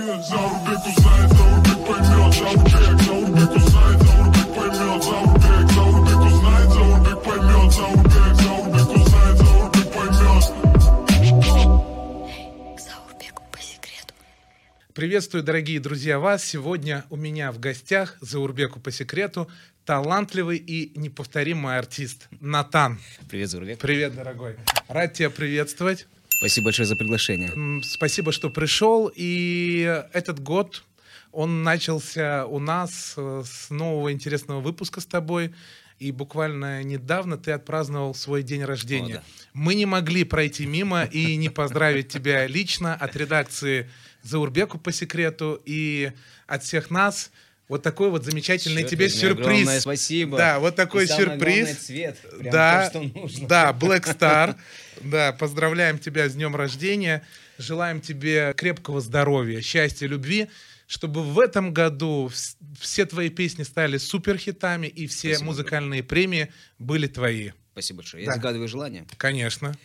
Заурбек узнает, Заурбек поймет, Заурбек, Заурбек узнает, Заурбек поймет, Заурбек, Заурбек узнает, Заурбек поймет, Заурбек, Заурбек узнает, Заурбек поймет. К Заурбеку по секрету. Приветствую, дорогие друзья, вас. Сегодня у меня в гостях Заурбеку по секрету талантливый и неповторимый артист Натан. Привет, Зурбек. Привет, дорогой. Рад тебя приветствовать. Спасибо большое за приглашение. Спасибо, что пришел. И этот год, он начался у нас э, с нового интересного выпуска с тобой. И буквально недавно ты отпраздновал свой день рождения. О, да. Мы не могли пройти мимо и не поздравить тебя лично от редакции Заурбеку по секрету и от всех нас. Вот такой вот замечательный Чёрт тебе сюрприз. огромное спасибо. Да, вот такой И сюрприз. цвет. Прям да, то, что нужно. да, Black Star. Да, поздравляем тебя с днем рождения. Желаем тебе крепкого здоровья, счастья, любви, чтобы в этом году вс- все твои песни стали суперхитами и все Спасибо, музыкальные премии были твои. Спасибо большое. Да. Я загадываю желание. Конечно.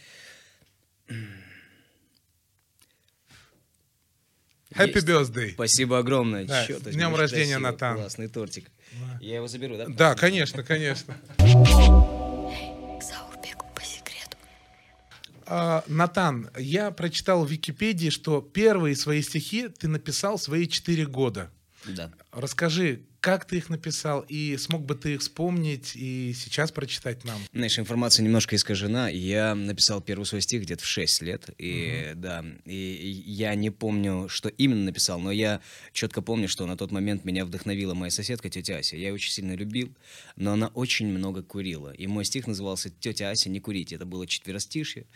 Happy Есть. birthday. Спасибо огромное. Да, Чёрт с днем рождения, красиво. Натан. Классный тортик. Я его заберу, да? Да, конечно, конечно. К Заурбеку по секрету. А, Натан, я прочитал в Википедии, что первые свои стихи ты написал в свои четыре года. Да. Расскажи, как ты их написал, и смог бы ты их вспомнить и сейчас прочитать нам? Знаешь, информация немножко искажена. Я написал первый свой стих где-то в 6 лет. И да, и, и я не помню, что именно написал, но я четко помню, что на тот момент меня вдохновила моя соседка, тетя Ася. Я ее очень сильно любил, но она очень много курила. И мой стих назывался «Тетя Ася, не курите». Это было четверостишье.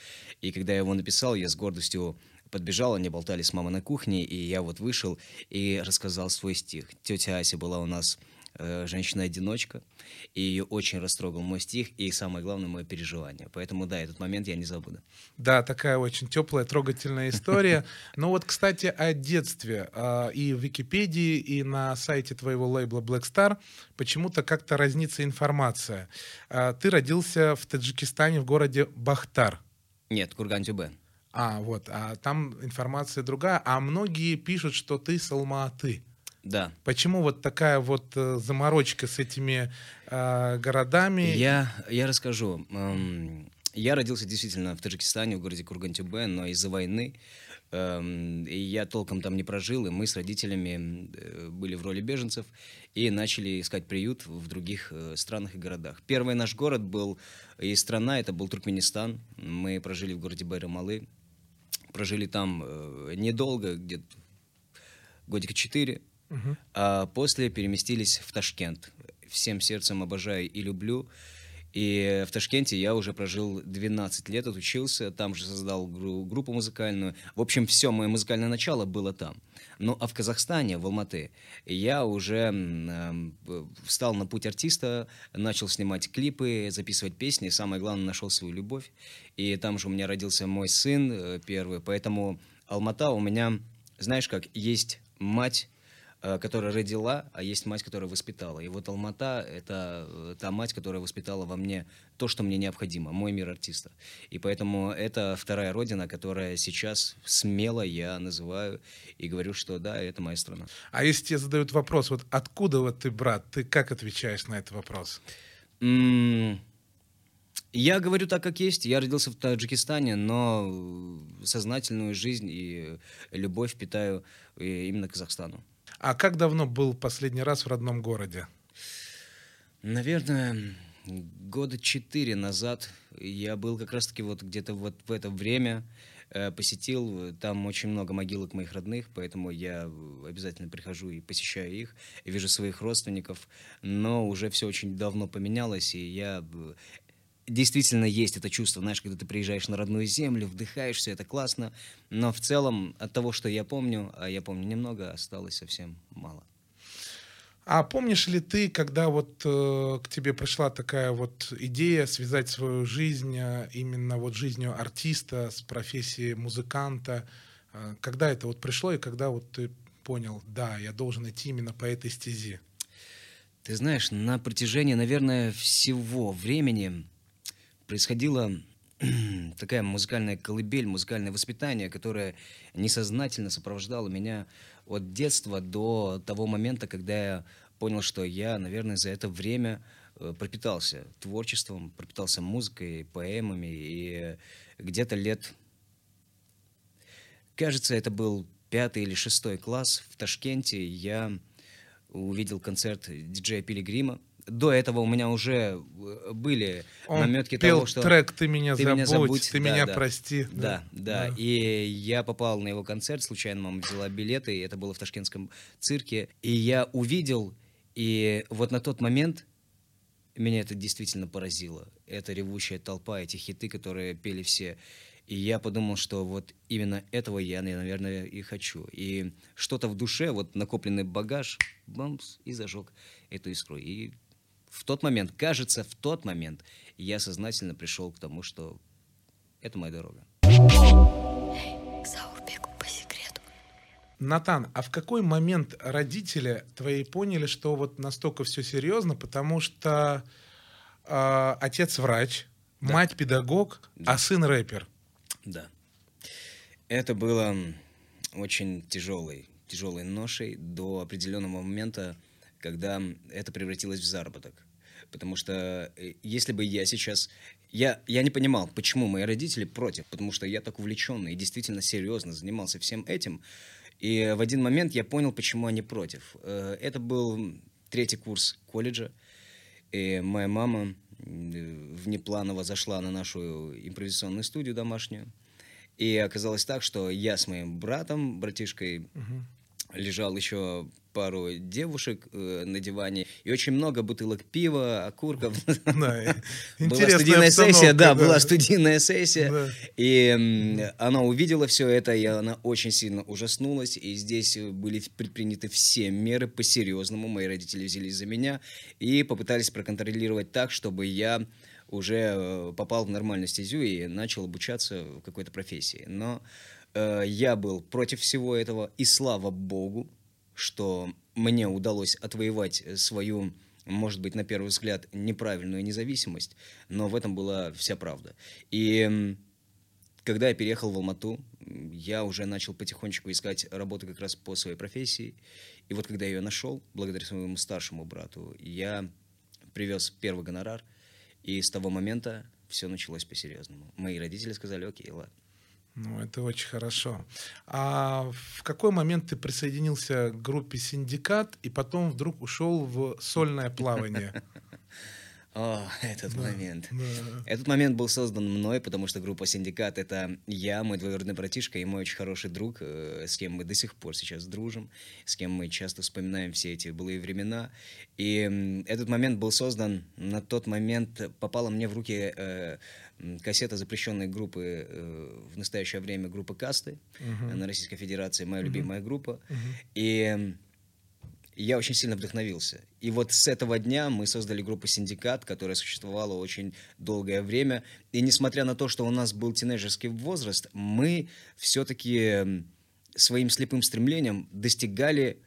И когда я его написал, я с гордостью подбежал, они болтали с мамой на кухне, и я вот вышел и рассказал свой стих. Тетя Ася была у нас э, женщина-одиночка, и ее очень растрогал мой стих, и самое главное, мое переживание. Поэтому, да, этот момент я не забуду. Да, такая очень теплая, трогательная история. Но вот, кстати, о детстве. А, И в Википедии, и на сайте твоего лейбла Black Star почему-то как-то разнится информация. А, Ты родился в Таджикистане, в городе Бахтар. Нет, Курган-Тюбе. А, вот, а там информация другая. А многие пишут, что ты с Алма-Аты. Да. Почему вот такая вот э, заморочка с этими э, городами? Я, я расскажу. Эм, Я родился действительно в Таджикистане, в городе Курган-Тюбе, но из-за войны эм, и я толком там не прожил, и мы с родителями э, были в роли беженцев и начали искать приют в других э, странах и городах. Первый наш город был и страна, это был Туркменистан. Мы прожили в городе Байрамалы, прожили там э, недолго, где-то годика четыре, А после переместились в Ташкент. Всем сердцем обожаю и люблю. И в Ташкенте я уже прожил 12 лет, отучился, там же создал гру- группу музыкальную. В общем, все мое музыкальное начало было там. Ну а в Казахстане, в Алматы, я уже э, встал на путь артиста, начал снимать клипы, записывать песни, самое главное, нашел свою любовь. И там же у меня родился мой сын э, первый, поэтому Алмата у меня, знаешь как, есть мать, которая родила, а есть мать, которая воспитала. И вот Алмата — это э, та мать, которая воспитала во мне то, что мне необходимо, мой мир артиста. И поэтому это вторая родина, которая сейчас смело я называю и говорю, что да, это моя страна. А если тебе задают вопрос, вот откуда вот ты, брат, ты как отвечаешь на этот вопрос? М, Я говорю так, как есть. Я родился в Таджикистане, но э, сознательную жизнь и любовь питаю э, именно Казахстану. А как давно был последний раз в родном городе? Наверное, года четыре назад я был как раз-таки вот где-то вот в это время э, посетил, там очень много могилок моих родных, поэтому я обязательно прихожу и посещаю их, вижу своих родственников, но уже все очень давно поменялось, и я э, действительно есть это чувство, знаешь, когда ты приезжаешь на родную землю, вдыхаешь все это классно, но в целом от того, что я помню, а я помню немного, осталось совсем мало. А помнишь ли ты, когда вот э, к тебе пришла такая вот идея связать свою жизнь э, именно вот жизнью артиста с профессией музыканта? Э, когда это вот пришло и когда вот ты понял, да, я должен идти именно по этой стези? Ты знаешь, на протяжении, наверное, всего времени происходила такая музыкальная колыбель, музыкальное воспитание, которое несознательно сопровождало меня от детства до того момента, когда я понял, что я, наверное, за это время э, пропитался творчеством, пропитался музыкой, поэмами, и где-то лет, кажется, это был пятый или шестой класс в Ташкенте, я увидел концерт диджея Пилигрима. До этого у меня уже э, были Он наметки пел того, что... трек «Ты меня «Ты забудь», меня забудь», «Ты да, меня да. прости». Да, да, И я попал на его концерт, случайно мама взяла билеты, и это было в ташкентском цирке. И я увидел, и вот на тот момент меня это действительно поразило. Это ревущая толпа, эти хиты, которые пели все. И я подумал, что вот именно этого я, наверное, и хочу. И что-то в душе, вот накопленный багаж, бамс, и зажег эту искру. И в тот момент, кажется, в тот момент я сознательно пришел к тому, что это моя дорога. Натан, а в какой момент родители твои поняли, что вот настолько все серьезно, потому что э, отец врач, Да. мать педагог, Да. а сын рэпер? Да. Это было очень тяжелой, тяжелой ношей до определенного момента, когда это превратилось в заработок. Потому что э, если бы я сейчас... Я, я не понимал, почему мои родители против, потому что я так увлеченный и действительно серьезно занимался всем этим. И в один момент я понял, почему они против. Э, Это был третий курс колледжа, и моя мама м, внепланово зашла на нашу импровизационную студию домашнюю. И оказалось так, что я с моим братом, братишкой, лежал еще пару девушек э, на диване, и очень много бутылок пива, окурков. Да, Была студийная сессия, да, была студийная сессия. Да. И она увидела все это, и она очень сильно ужаснулась. И здесь были предприняты все меры по-серьезному. Мои родители взялись за меня и попытались проконтролировать так, чтобы я уже э, попал в нормальную стезю и начал обучаться в какой-то профессии. Но я был против всего этого, и слава богу, что мне удалось отвоевать э, свою, может быть, на первый взгляд, неправильную независимость, но в этом была вся правда. И когда я переехал в Алмату, я уже начал потихонечку искать работу как раз по своей профессии. И вот когда я ее нашел, благодаря своему старшему брату, я привез первый гонорар, и с того момента все началось по-серьезному. Мои родители сказали, окей, ладно. Ну, это очень хорошо. А в какой момент ты присоединился к группе «Синдикат» и потом вдруг ушел в сольное плавание? О, этот момент. Да. Этот момент был создан мной, потому что группа «Синдикат» — это я, мой двоюродный братишка и мой очень хороший друг, э, с кем мы до сих пор сейчас дружим, с кем мы часто вспоминаем все эти былые времена. И этот момент был создан, на тот момент попала мне в руки э, кассета запрещенной группы э, в настоящее время группы «Касты» э, на Российской Федерации, моя любимая группа. И я очень сильно вдохновился. И вот с этого дня мы создали группу «Синдикат», которая существовала очень долгое время. И несмотря на то, что у нас был тинейджерский возраст, мы все-таки своим слепым стремлением достигали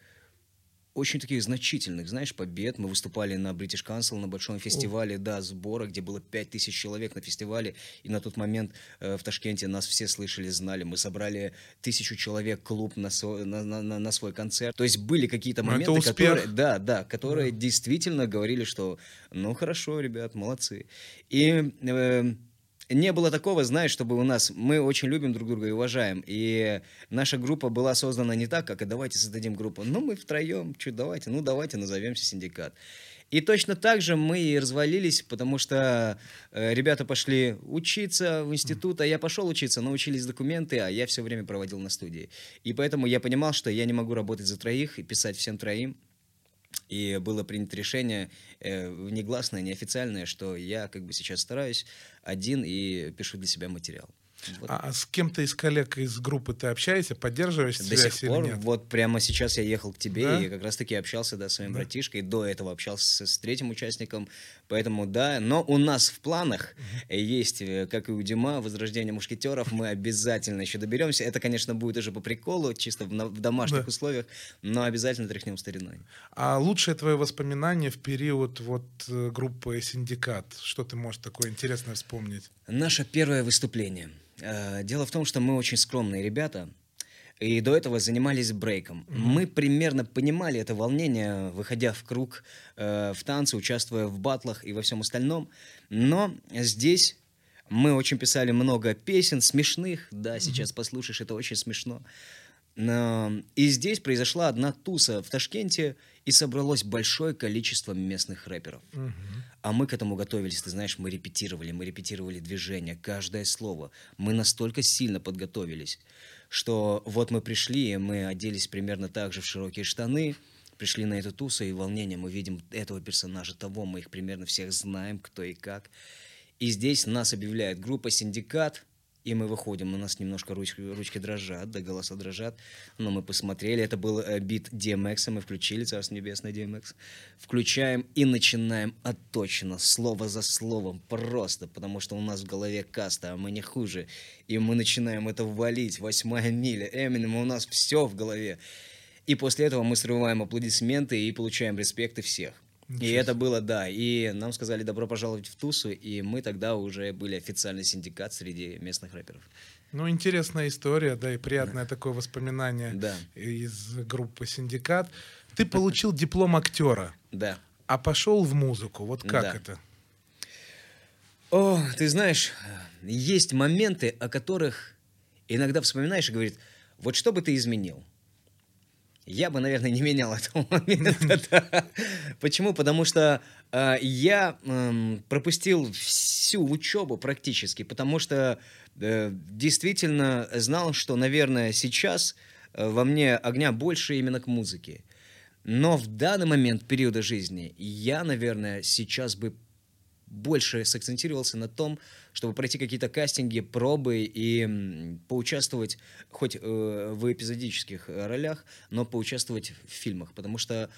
очень таких значительных, знаешь, побед. Мы выступали на British Council, на большом фестивале, да, сбора, где было 5000 человек на фестивале. И на тот момент э, в Ташкенте нас все слышали, знали. Мы собрали тысячу человек, клуб на, со- на, на- на- свой концерт. То есть были какие-то Ну, моменты, которые, да, да, которые действительно говорили, что ну хорошо, ребят, молодцы. И э, не было такого, знаешь, чтобы у нас... Мы очень любим друг друга и уважаем. И наша группа была создана не так, как «а давайте создадим группу». Ну, мы втроем, что давайте, ну, давайте назовемся «Синдикат». И точно так же мы и развалились, потому что э, ребята пошли учиться в институт, а я пошел учиться, числились документы, а я все время проводил на студии. И поэтому я понимал, что я не могу работать за троих и писать всем троим. И было принято решение э, негласное, неофициальное, что я как бы сейчас стараюсь один и пишу для себя материал. Вот. А, а с кем-то из коллег из группы ты общаешься, поддерживаешь До связь сих или пор, нет? вот прямо сейчас я ехал к тебе Да? и как раз-таки общался, да, с своим Да. братишкой. До этого общался с третьим участником, поэтому да. Но у нас в планах есть, э, как и у Дима, возрождение мушкетеров. Мы обязательно еще доберемся. Это, конечно, будет уже по приколу, чисто в домашних Да. условиях, но обязательно тряхнем стариной. А лучшее твое воспоминание в период вот э, группы «Синдикат»? Что ты можешь такое интересное вспомнить? Наше первое выступление. Э, Дело в том, что мы очень скромные ребята. И до этого занимались брейком. Мы примерно понимали это волнение, выходя в круг э, в танцы, участвуя в батлах и во всем остальном. Но здесь мы очень писали много песен смешных. Да, сейчас послушаешь, это очень смешно. Но- И здесь произошла одна туса в Ташкенте, и собралось большое количество местных рэперов. А мы к этому готовились, ты знаешь, мы репетировали, мы репетировали движение, каждое слово. Мы настолько сильно подготовились, что вот мы пришли, мы оделись примерно так же в широкие штаны, пришли на эту тусу, и волнение, мы видим этого персонажа, того, мы их примерно всех знаем, кто и как. И здесь нас объявляет группа «Синдикат», и мы выходим, у нас немножко ручки, ручки дрожат, да, голоса дрожат, но мы посмотрели, это был э, бит DMX, мы включили, Царство Небесное DMX, включаем и начинаем отточено, слово за словом, просто, потому что у нас в голове каста, а мы не хуже, и мы начинаем это валить, восьмая миля, Эминем, у нас все в голове. И после этого мы срываем аплодисменты и получаем респекты всех. И это было, да. И нам сказали добро пожаловать в Тусу, и мы тогда уже были официальный синдикат среди местных рэперов. Ну, интересная история, да, и приятное такое воспоминание Да. из группы «Синдикат». Ты получил диплом актера, Да. а пошел в музыку. Вот как Да. это? О, ты знаешь, есть моменты, о которых иногда вспоминаешь и говорит, вот что бы ты изменил? Я бы, наверное, не менял этого момента. Почему? Потому что э, я м, пропустил всю учебу практически, потому что э, действительно знал, что, наверное, сейчас э, во мне огня больше именно к музыке. Но в данный момент периода жизни я, наверное, сейчас бы больше сакцентировался на том, чтобы пройти какие-то кастинги, пробы и поучаствовать хоть э, в эпизодических э, ролях, но поучаствовать в фильмах, потому что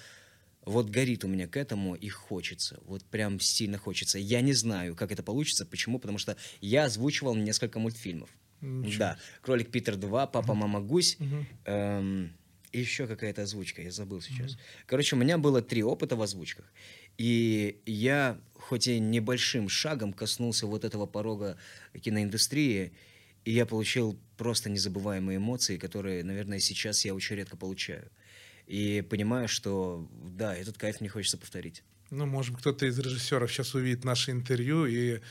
вот горит у меня к этому и хочется, вот прям сильно хочется. Я не знаю, как это получится, почему, потому что я озвучивал несколько мультфильмов. Ничего. Да, «Кролик Питер 2», «Папа, мама, гусь», эм, и еще какая-то озвучка, я забыл сейчас. Короче, у меня было три опыта в озвучках. И я, хоть и небольшим шагом, коснулся вот этого порога киноиндустрии, и я получил просто незабываемые эмоции, которые, наверное, сейчас я очень редко получаю. И понимаю, что да, этот кайф мне хочется повторить. Ну, может быть, кто-то из режиссеров сейчас увидит наше интервью и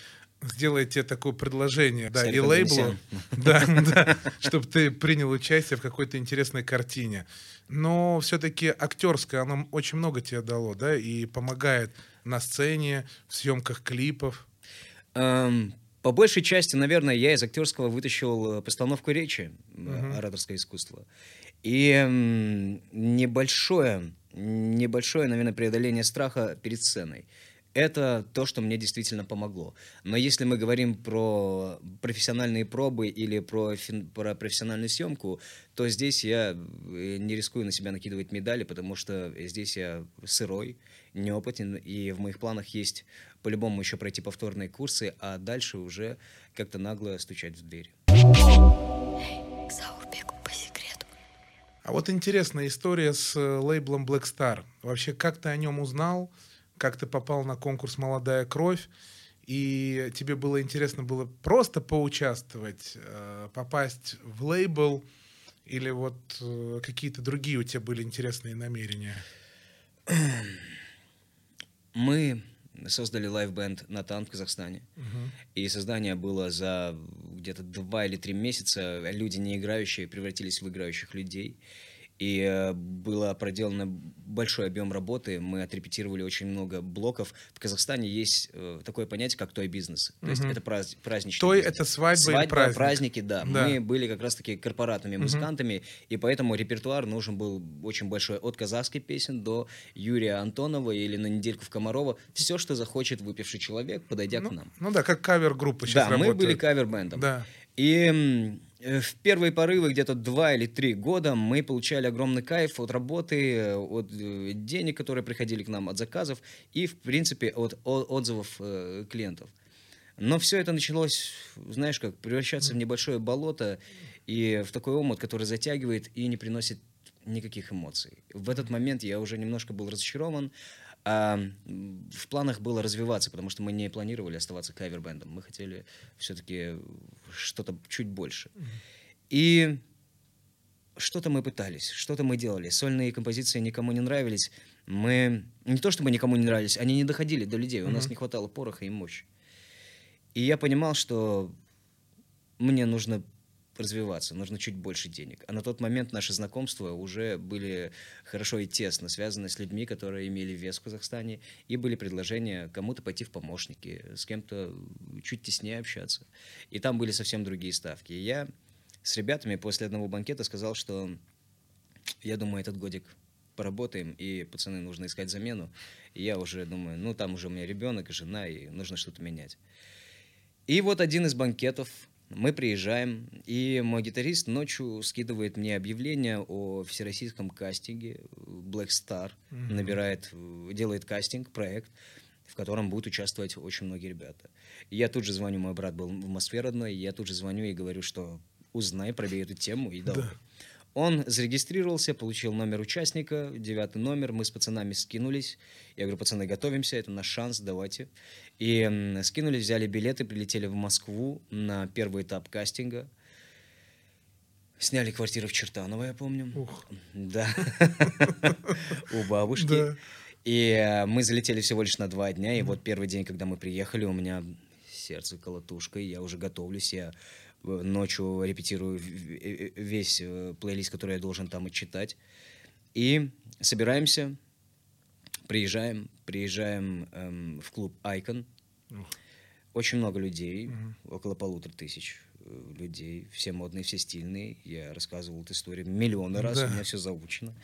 сделает тебе такое предложение, да, и лейблу, да, да, чтобы ты принял участие в какой-то интересной картине. Но все-таки актерское, оно очень много тебе дало, да, и помогает на сцене, в съемках клипов. Эм, по большей части, наверное, я из актерского вытащил э, постановку речи, э, ораторское искусство. И м, небольшое, небольшое, наверное, преодоление страха перед сценой. Это то, что мне действительно помогло. Но если мы говорим про профессиональные пробы или про, фин- про профессиональную съемку, то здесь я э, не рискую на себя накидывать медали, потому что здесь я сырой, неопытен, и в моих планах есть по-любому еще пройти повторные курсы, а дальше уже как-то нагло стучать в дверь. А вот интересная история с э, лейблом Black Star. Вообще, как ты о нем узнал? Как ты попал на конкурс «Молодая кровь»? И тебе было интересно было просто поучаствовать, э, попасть в лейбл? Или вот э, какие-то другие у тебя были интересные намерения? Мы создали live band «Натан» в Казахстане. И создание было за где-то два или три месяца. Люди, не играющие, превратились в играющих людей. И э, было проделано большой объем работы. Мы отрепетировали очень много блоков. В Казахстане есть э, такое понятие, как той-бизнес. То есть это праз- праздничный Той это свадьба Свадьба, праздник? праздники, да. Да. Мы были как раз-таки корпоратными музыкантами, и поэтому репертуар нужен был очень большой. От казахских песен до Юрия Антонова или на недельку в Комарова. Все, что захочет выпивший человек, подойдя к нам. Ну да, как кавер-группа сейчас Да, мы работает. были кавер-бендом. Да. И в первые порывы, где-то два или три года, мы получали огромный кайф от работы, э, от э, денег, которые приходили к нам, от заказов и, в принципе, от отзывов э, клиентов. Но все это началось, знаешь как, превращаться в небольшое болото и в такой омут, который затягивает и не приносит никаких эмоций. В этот момент я уже немножко был разочарован, а в планах было развиваться, потому что мы не планировали оставаться кавер-бендом. Мы хотели все-таки что-то чуть больше. И что-то мы пытались, что-то мы делали. Сольные композиции никому не нравились. Мы не то чтобы никому не нравились, они не доходили до людей. У нас Мгм. не хватало пороха и мощи. И я понимал, что мне нужно развиваться, нужно чуть больше денег. А на тот момент наши знакомства уже были хорошо и тесно связаны с людьми, которые имели вес в Казахстане, и были предложения кому-то пойти в помощники, с кем-то чуть теснее общаться. И там были совсем другие ставки. И я с ребятами после одного банкета сказал, что я думаю, этот годик поработаем, и пацаны, нужно искать замену. И я уже думаю, ну там уже у меня ребенок и жена, и нужно что-то менять. И вот один из банкетов, мы приезжаем, и мой гитарист ночью скидывает мне объявление о всероссийском кастинге Black Star, Мгм. набирает, делает кастинг, проект, в котором будут участвовать очень многие ребята. И я тут же звоню, мой брат был в Москве родной, и я тут же звоню и говорю, что узнай, пробей эту тему и давай. Он зарегистрировался, получил номер участника, девятый номер, мы с пацанами скинулись. Я говорю, пацаны, готовимся, это наш шанс, давайте. И скинулись, взяли билеты, прилетели в Москву на первый этап кастинга. Сняли квартиру в Чертаново, я помню. Ух. Да. У бабушки. И э, мы залетели всего лишь на два дня. И вот первый день, когда мы приехали, у меня сердце колотушкой. Я уже готовлюсь. Я ночью репетирую в- э, весь э, плейлист, который я должен там отчитать. И собираемся, приезжаем, приезжаем эм, в клуб Icon. Ух. Очень много людей, Мгм. около полутора тысяч э, людей, все модные, все стильные. Я рассказывал эту историю миллионы раз, Да. у меня все заучено.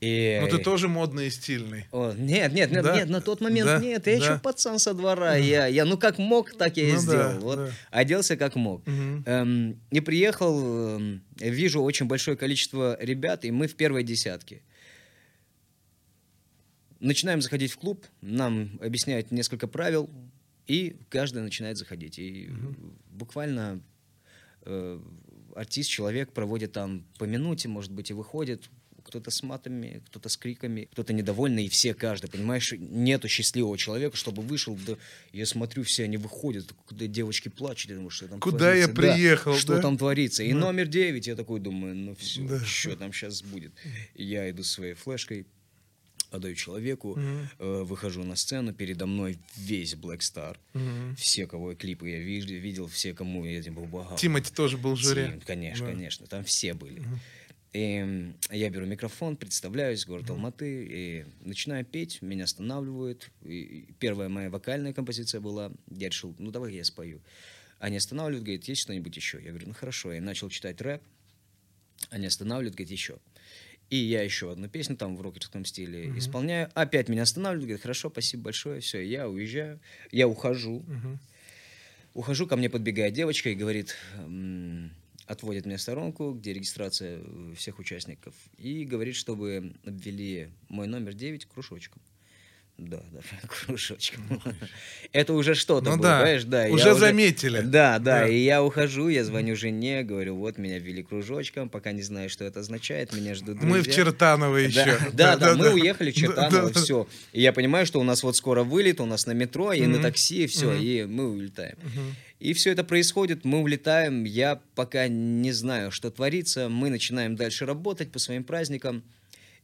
И, Ну ты тоже модный и стильный. О, нет, нет, нет, Да? нет, на тот момент Да? нет. Я Да. еще пацан со двора. Я, я, ну как мог, так я и Ну да, сделал. вот, да. оделся как мог. Мгм. Эм, и приехал, эм, вижу очень большое количество ребят, и мы в первой десятке. Начинаем заходить в клуб, нам объясняют несколько правил, и каждый начинает заходить. И буквально э, артист, человек проводит там по минуте, может быть, и выходит. Кто-то с матами, кто-то с криками, кто-то недовольный, и все, каждый, понимаешь, нету счастливого человека, чтобы вышел, да, я смотрю, все они выходят, куда девочки плачут, я думаю, что там Куда я творится, да, приехал, что да? там творится. И Да. номер 9, я такой думаю, ну все, Да. что там сейчас будет. И я иду своей флешкой, отдаю человеку, Мгм. э, выхожу на сцену, передо мной весь Black Star. Мгм. Все, кого клипы я виж- видел, все, кому я этим был богат. Тимати тоже был в жюри. Тим, конечно, Да. конечно, там все были. И м, я беру микрофон, представляюсь, город Алматы, и начинаю петь, меня останавливают. И- первая моя вокальная композиция была, я решил, ну давай я спою. Они останавливают, говорят, есть что-нибудь еще? Я говорю, ну хорошо. Я начал читать рэп, они останавливают, говорят, еще. И я еще одну песню там в рокерском стиле исполняю. Опять меня останавливают, говорят, хорошо, спасибо большое, все, я уезжаю, я ухожу. Мгм. Ухожу, ко мне подбегает девочка и говорит, м, отводит меня в сторонку, где регистрация э, всех участников, и говорит, чтобы обвели мой номер 9 кружочком. Да, да, кружочком. Это уже что-то Ну было, да, понимаешь? Да, уже заметили. Да, да, Да. и я ухожу, я звоню жене, говорю, вот меня ввели кружочком, пока не знаю, что это означает, меня ждут друзья. Мы в Чертаново еще. Да, да, да, мы уехали в Да, Чертаново, да. все. И я понимаю, что у нас вот скоро вылет, у нас на метро и на такси, все, и мы улетаем. И все это происходит, мы улетаем, я пока не знаю, что творится, мы начинаем дальше работать по своим праздникам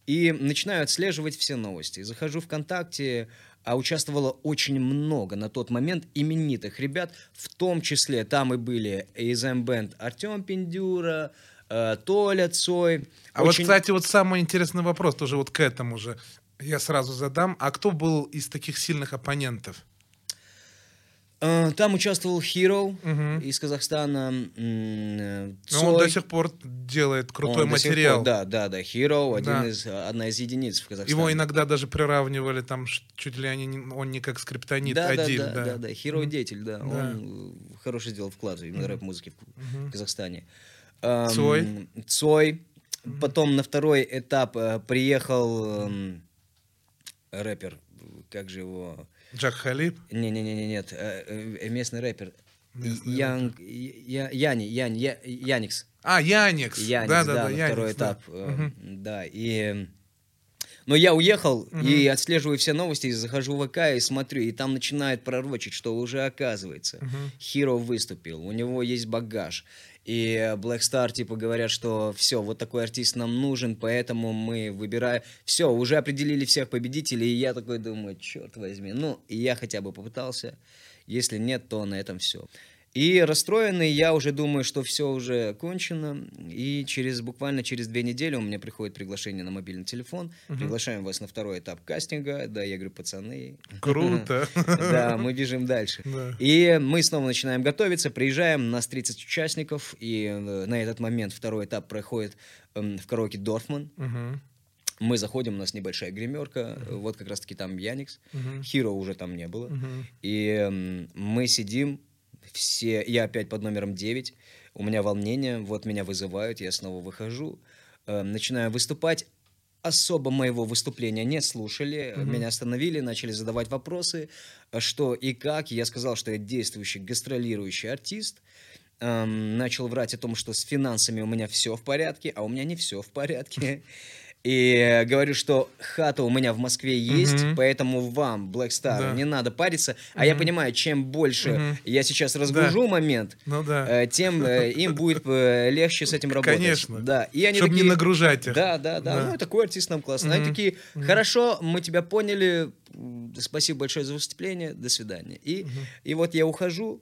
и начинаю отслеживать все новости. Захожу ВКонтакте, а участвовало очень много на тот момент именитых ребят, в том числе там и были из Бенд Артем Пиндюра, э, Толя Цой. А вот, Очень- кстати, вот самый интересный вопрос тоже вот к этому же. Я сразу задам. А кто был из таких сильных оппонентов? Э, Там участвовал Hero Мгм. из Казахстана. э, Ну, он до сих пор делает крутой Он материал. пор- да, да, да. Hero один Да. из, одна из единиц в Казахстане. Его иногда даже приравнивали там чуть ли они он не как скриптонит да, один. да, да, да, да. Hero деятель, да. Да. Он э, хороший сделал вклад именно рэп-музыки в Мгм. в Казахстане. Цой. Цой. Потом на второй этап приехал эм, рэпер, как же его... Джак Халиб. Не-не-не, нет, э, э, местный рэпер. Янг, Я- Яни, Яни, Я- Яникс. А, Яникс. Яникс, да, да, да, да, Яникс, второй да. этап. Мгм. Да, и... Но я уехал Мгм. и отслеживаю все новости, и захожу в ВК и смотрю, и там начинает пророчить, что уже оказывается. Мгм. Хиро выступил, у него есть багаж. И Black Star, типа, говорят, что все, вот такой артист нам нужен, поэтому мы выбираем... Все, уже определили всех победителей, и я такой думаю, черт возьми, ну, я хотя бы попытался, если нет, то на этом все. И расстроенный, я уже думаю, что все уже кончено. И через буквально через две недели у меня приходит приглашение на мобильный телефон. Приглашаем вас на второй этап кастинга. Да, я говорю, пацаны. Круто. Да, мы бежим дальше. Да. И мы снова начинаем готовиться, приезжаем, нас 30 участников, и э, на этот момент второй этап проходит эм, в караоке Дорфман. Мы заходим, у нас небольшая гримерка, вот как раз-таки там Яникс, Хиро уже там не было. И эм, мы сидим, все, я опять под номером 9, у меня волнение, вот меня вызывают, я снова выхожу, э, начинаю выступать. Особо моего выступления не слушали, меня остановили, начали задавать вопросы, э, что и как. Я сказал, что я действующий, гастролирующий артист. Эм, начал врать о том, что с финансами у меня все в порядке, а у меня не все в порядке. И говорю, что хата у меня в Москве есть, Мгм. поэтому вам, Black Star, Да. не надо париться. А я понимаю, чем больше Мгм. я сейчас разгружу момент, Ну да. э, тем э, им будет э, легче с этим работать. Конечно. Да. И они Чтобы не такие, нагружать их. Да, да, да, Да. Ну, такой артист нам классный. Они Мгм. такие, хорошо, мы тебя поняли, спасибо большое за выступление, до свидания. И, и вот я ухожу,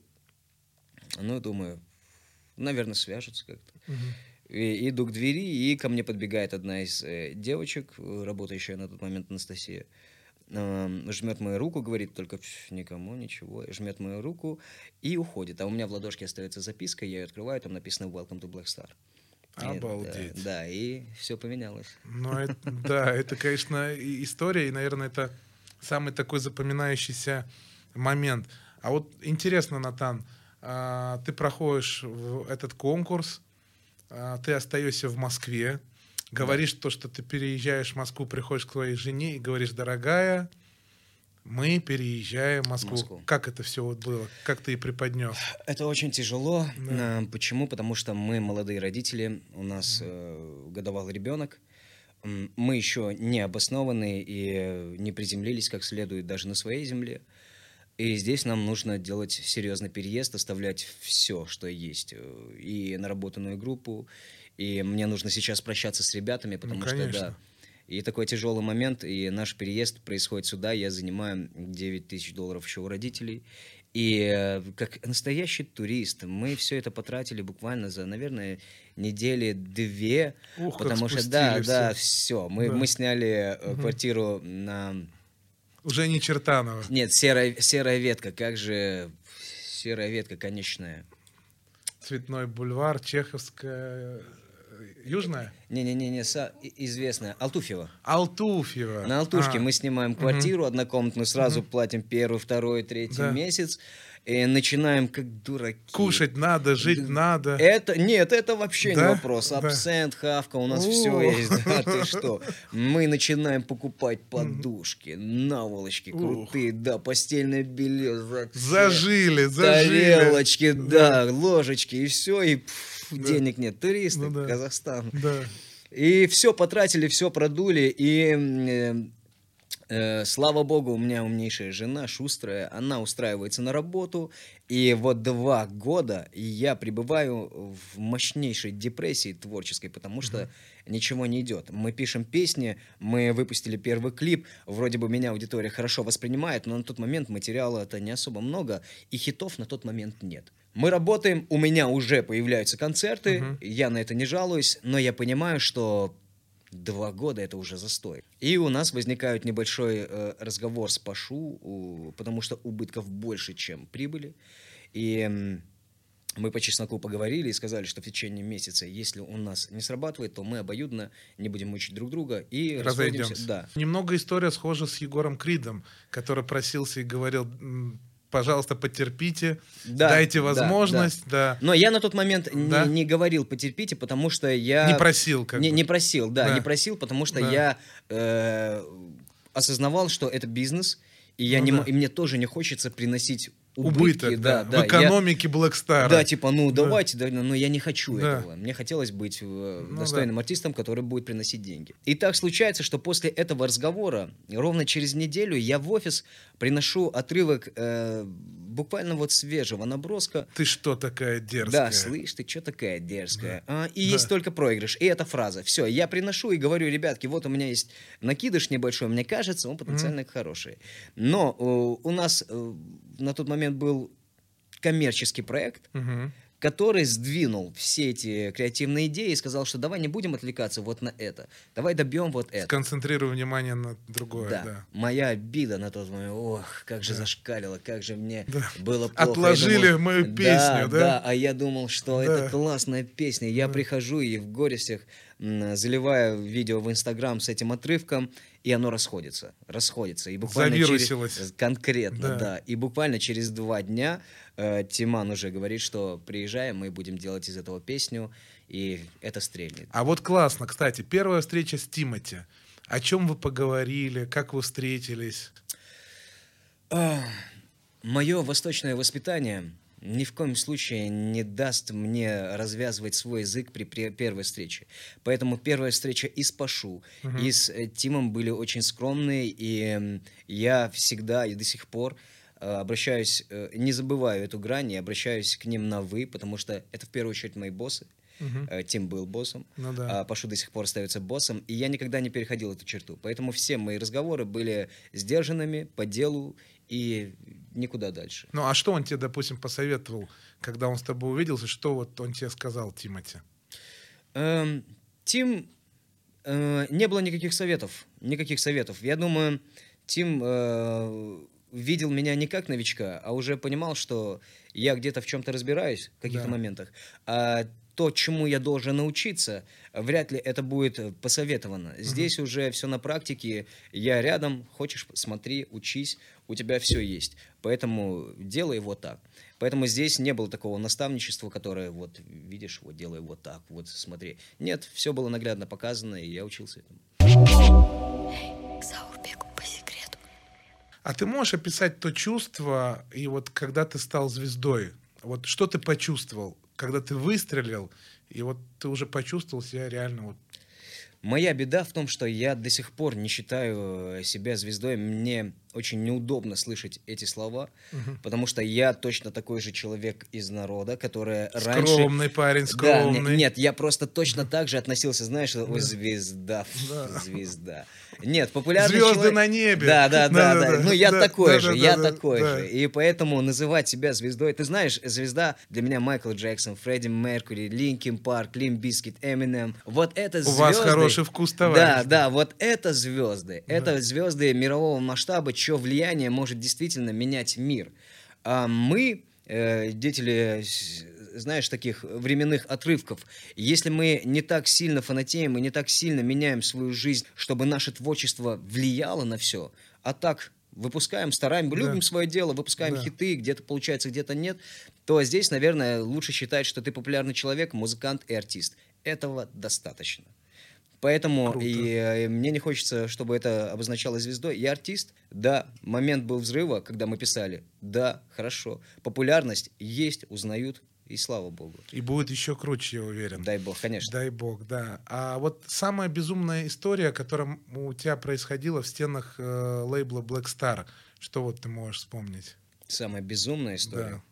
ну, думаю, наверное, свяжутся как-то. И, иду к двери, и ко мне подбегает одна из э, девочек, работающая на тот момент Анастасия. Жмет мою руку, говорит только «Пф, никому, ничего, жмет мою руку и уходит. А у меня в ладошке остается записка, я ее открываю, там написано «Welcome to Black Star». И, Обалдеть. да, да, и все поменялось. Ну, это- да, это, конечно, и- история, и, наверное, это самый такой запоминающийся момент. А вот интересно, Натан, а, ты проходишь этот конкурс, ты остаешься в Москве, говоришь то, что ты переезжаешь в Москву, приходишь к твоей жене и говоришь, дорогая, мы переезжаем в Москву. Москву. Как это все вот было? Как ты и преподнес? Это очень тяжело. Да. А, Почему? Потому что мы молодые родители, у нас э, годовалый ребенок. Мы еще не обоснованы и э, не приземлились как следует даже на своей земле. И здесь нам нужно делать серьезный переезд, оставлять все, что есть. э, И наработанную группу. И мне нужно сейчас прощаться с ребятами, потому что, да, и такой тяжелый момент, и наш переезд происходит сюда, я занимаю 9 тысяч долларов еще у родителей. И э, как настоящий турист, мы все это потратили буквально за, наверное, недели две, Ух, потому что, да, спустили да, все, мы, Да. мы сняли э, квартиру на... Уже не Чертанова. Нет, серая, серая ветка, как же серая ветка конечная. Цветной бульвар, Чеховская, э, Южная? Не-не-не, и- известная, Алтуфьева. Алтуфьева. На Алтушке А, мы снимаем квартиру однокомнатную, сразу платим первый, второй, третий Да. месяц. И начинаем как дураки. Кушать надо, жить надо. Это, нет, это вообще Да? не вопрос. Да. Абсент, хавка, у нас О. все есть. Да, ты что? Мы начинаем покупать подушки, наволочки крутые, да, постельное белье. Зажили, зажили. Тарелочки, да, ложечки, и все, и Да. денег нет. Туристы, Ну да. Казахстан. Да. И все потратили, все продули. И э, слава богу, у меня умнейшая жена, шустрая. Она устраивается на работу. И вот два года я пребываю в мощнейшей депрессии творческой, потому что ничего не идет. Мы пишем песни, мы выпустили первый клип. Вроде бы меня аудитория хорошо воспринимает, но на тот момент материала это не особо много, и хитов на тот момент нет. Мы работаем, у меня уже появляются концерты, Мгм. я на это не жалуюсь, но я понимаю, что два года это уже застой. И у нас возникает небольшой э, разговор с Пашу, у- потому что убытков больше, чем прибыли. И м, мы по чесноку поговорили и сказали, что в течение месяца, если у нас не срабатывает, то мы обоюдно не будем мучить друг друга и. Разойдемся. Да. Немного история схожа с Егором Кридом, который просился и говорил, «М, пожалуйста, потерпите, Да, дайте да, возможность, да. Но я на тот момент не- Да. не, говорил потерпите, потому что я... Не просил, как не, бы. не просил, да, Да. не просил, потому что Да. я э, осознавал, что это бизнес, и, я Ну не, да. и мне тоже не хочется приносить убытки. Убыток, да, да, в я- экономике Black Star. да, типа, ну Да. давайте, да, но я не хочу Да. этого. Мне хотелось быть э, Ну достойным артистом, который будет приносить деньги. И так случается, что после этого разговора, ровно через неделю, я в офис приношу отрывок э, буквально вот свежего наброска. Ты что такая дерзкая? Да, слышь, ты что такая дерзкая? А, и есть только проигрыш. И эта фраза. Все, я приношу и говорю, ребятки, вот у меня есть накидыш небольшой, мне кажется, он потенциально хороший. Но э, у нас э, на тот момент был коммерческий проект, Мгм. Который сдвинул все эти креативные идеи и сказал, что давай не будем отвлекаться вот на это, давай добьем вот это. Сконцентрируй внимание на другое, Да. да. моя обида на тот момент, ох, как же зашкалило, как же мне было плохо. Отложили думал, мою песню, да? Да, а я думал, что Да. это классная песня. Я прихожу и в горестях заливаю видео в Инстаграм с этим отрывком, и оно расходится, расходится. И буквально через- конкретно, Да. да. И буквально через два дня э, Тиман уже говорит, что приезжаем, мы будем делать из этого песню, и это стрельнет. А вот классно, кстати, первая встреча с Тимати. О чем вы поговорили, как вы встретились? Мое восточное воспитание ни в коем случае не даст мне развязывать свой язык при, пре- первой встрече. Поэтому первая встреча и с Пашу, и с э, Тимом были очень скромные, и я всегда и до сих пор э, обращаюсь, э, не забываю эту грань, и обращаюсь к ним на «вы», потому что это в первую очередь мои боссы. Э, Тим был боссом, Ну да. а Пашу до сих пор остается боссом, и я никогда не переходил эту черту. Поэтому все мои разговоры были сдержанными, по делу и никуда дальше. Ну, а что он тебе, допустим, посоветовал, когда он с тобой увиделся, что вот он тебе сказал, Тимати? Эм, Тим, э, не было никаких советов, никаких советов. Я думаю, Тим э, видел меня не как новичка, а уже понимал, что я где-то в чем-то разбираюсь в каких-то Да. моментах. А то, чему я должен научиться, вряд ли это будет посоветовано. Здесь уже все на практике. Я рядом, хочешь, смотри, учись, у тебя все есть. Поэтому делай вот так. Поэтому здесь не было такого наставничества, которое вот видишь, вот делай вот так, вот смотри. Нет, все было наглядно показано, и я учился этому. К Заурбеку по секрету. А ты можешь описать то чувство, и вот когда ты стал звездой, вот что ты почувствовал, когда ты выстрелил, и вот ты уже почувствовал себя реально вот Моя беда в том, что я до сих пор не считаю э, себя звездой. Мне очень неудобно слышать эти слова, потому что я точно такой же человек из народа, который раньше... скромный парень, Да, не- скромный. нет, я просто точно так же относился, знаешь, ой, звезда, ф, звезда. Нет, популярный Звезды человек- на небе. Да, да, да, да. Да-да-да. Ну, я Да, такой же, я да-да-да, такой да. же. И поэтому называть себя звездой... Ты знаешь, звезда для меня Майкл Джексон, Фредди Меркьюри, Linkin Park, Limp Bizkit, Эминем. Вот это У звезды. вас хороший вкус, товарищ. Да, да, вот это звезды. Это звезды мирового масштаба, чье влияние может действительно менять мир. А мы, э, деятели, знаешь, таких временных отрывков, если мы не так сильно фанатеем и не так сильно меняем свою жизнь, чтобы наше творчество влияло на все, а так выпускаем, стараем, любим свое дело, выпускаем Да. хиты, где-то получается, где-то нет, то здесь, наверное, лучше считать, что ты популярный человек, музыкант и артист. Этого достаточно. Поэтому Круто. и э, мне не хочется, чтобы это обозначало звездой. Я артист, да, момент был взрыва, когда мы писали, да, хорошо. Популярность есть, узнают, и слава богу. И будет еще круче, я уверен. Дай бог, конечно. Дай бог, да. А вот самая безумная история, которая у тебя происходила в стенах э, лейбла Black Star, что вот ты можешь вспомнить? Самая безумная история. Да.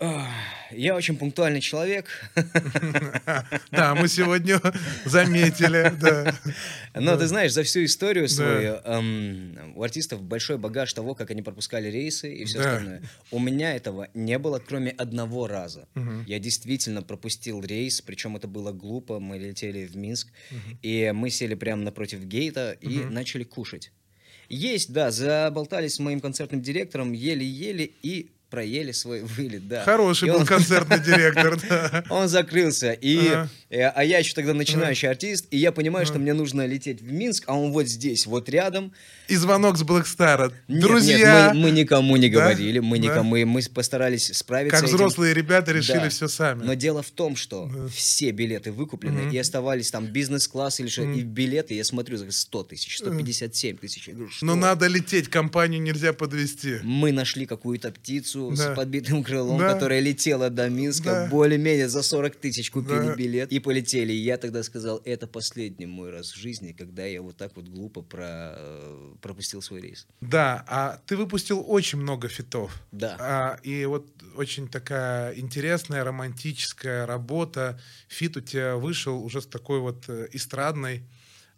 Я очень пунктуальный человек. Да, мы сегодня заметили. Но ты знаешь, за всю историю свою эм, у артистов большой багаж того, как они пропускали рейсы и все остальное. У меня этого не было, кроме одного раза. Я действительно пропустил рейс, причем это было глупо. Мы летели в Минск, и мы сели прямо напротив гейта и начали кушать. Есть, да, заболтались с моим концертным директором, еле-еле и проели свой вылет, да. Хороший И был он- концертный директор, да. он закрылся, и, Ага. э, а я еще тогда начинающий артист, и я понимаю, что мне нужно лететь в Минск, а он вот здесь, вот рядом. И звонок с. Нет, Друзья, нет, мы, мы никому не Да? говорили, мы никому, мы, мы постарались справиться. как этим. взрослые ребята решили Да. все сами. Но дело в том, что все билеты выкуплены, и оставались там бизнес-класс или что, и билеты, я смотрю, за 100 тысяч, 157 тысяч. Но надо лететь, компанию нельзя подвести. Мы нашли какую-то птицу, Илюшу Да. с подбитым крылом, Да. которая летела до Минска, Да. более-менее за 40 тысяч купили Да. билет и полетели. И я тогда сказал, это последний мой раз в жизни, когда я вот так вот глупо про- э, пропустил свой рейс. Да, а ты выпустил очень много фитов. Да. А, и вот очень такая интересная, романтическая работа. Фит у тебя вышел уже с такой вот э, эстрадной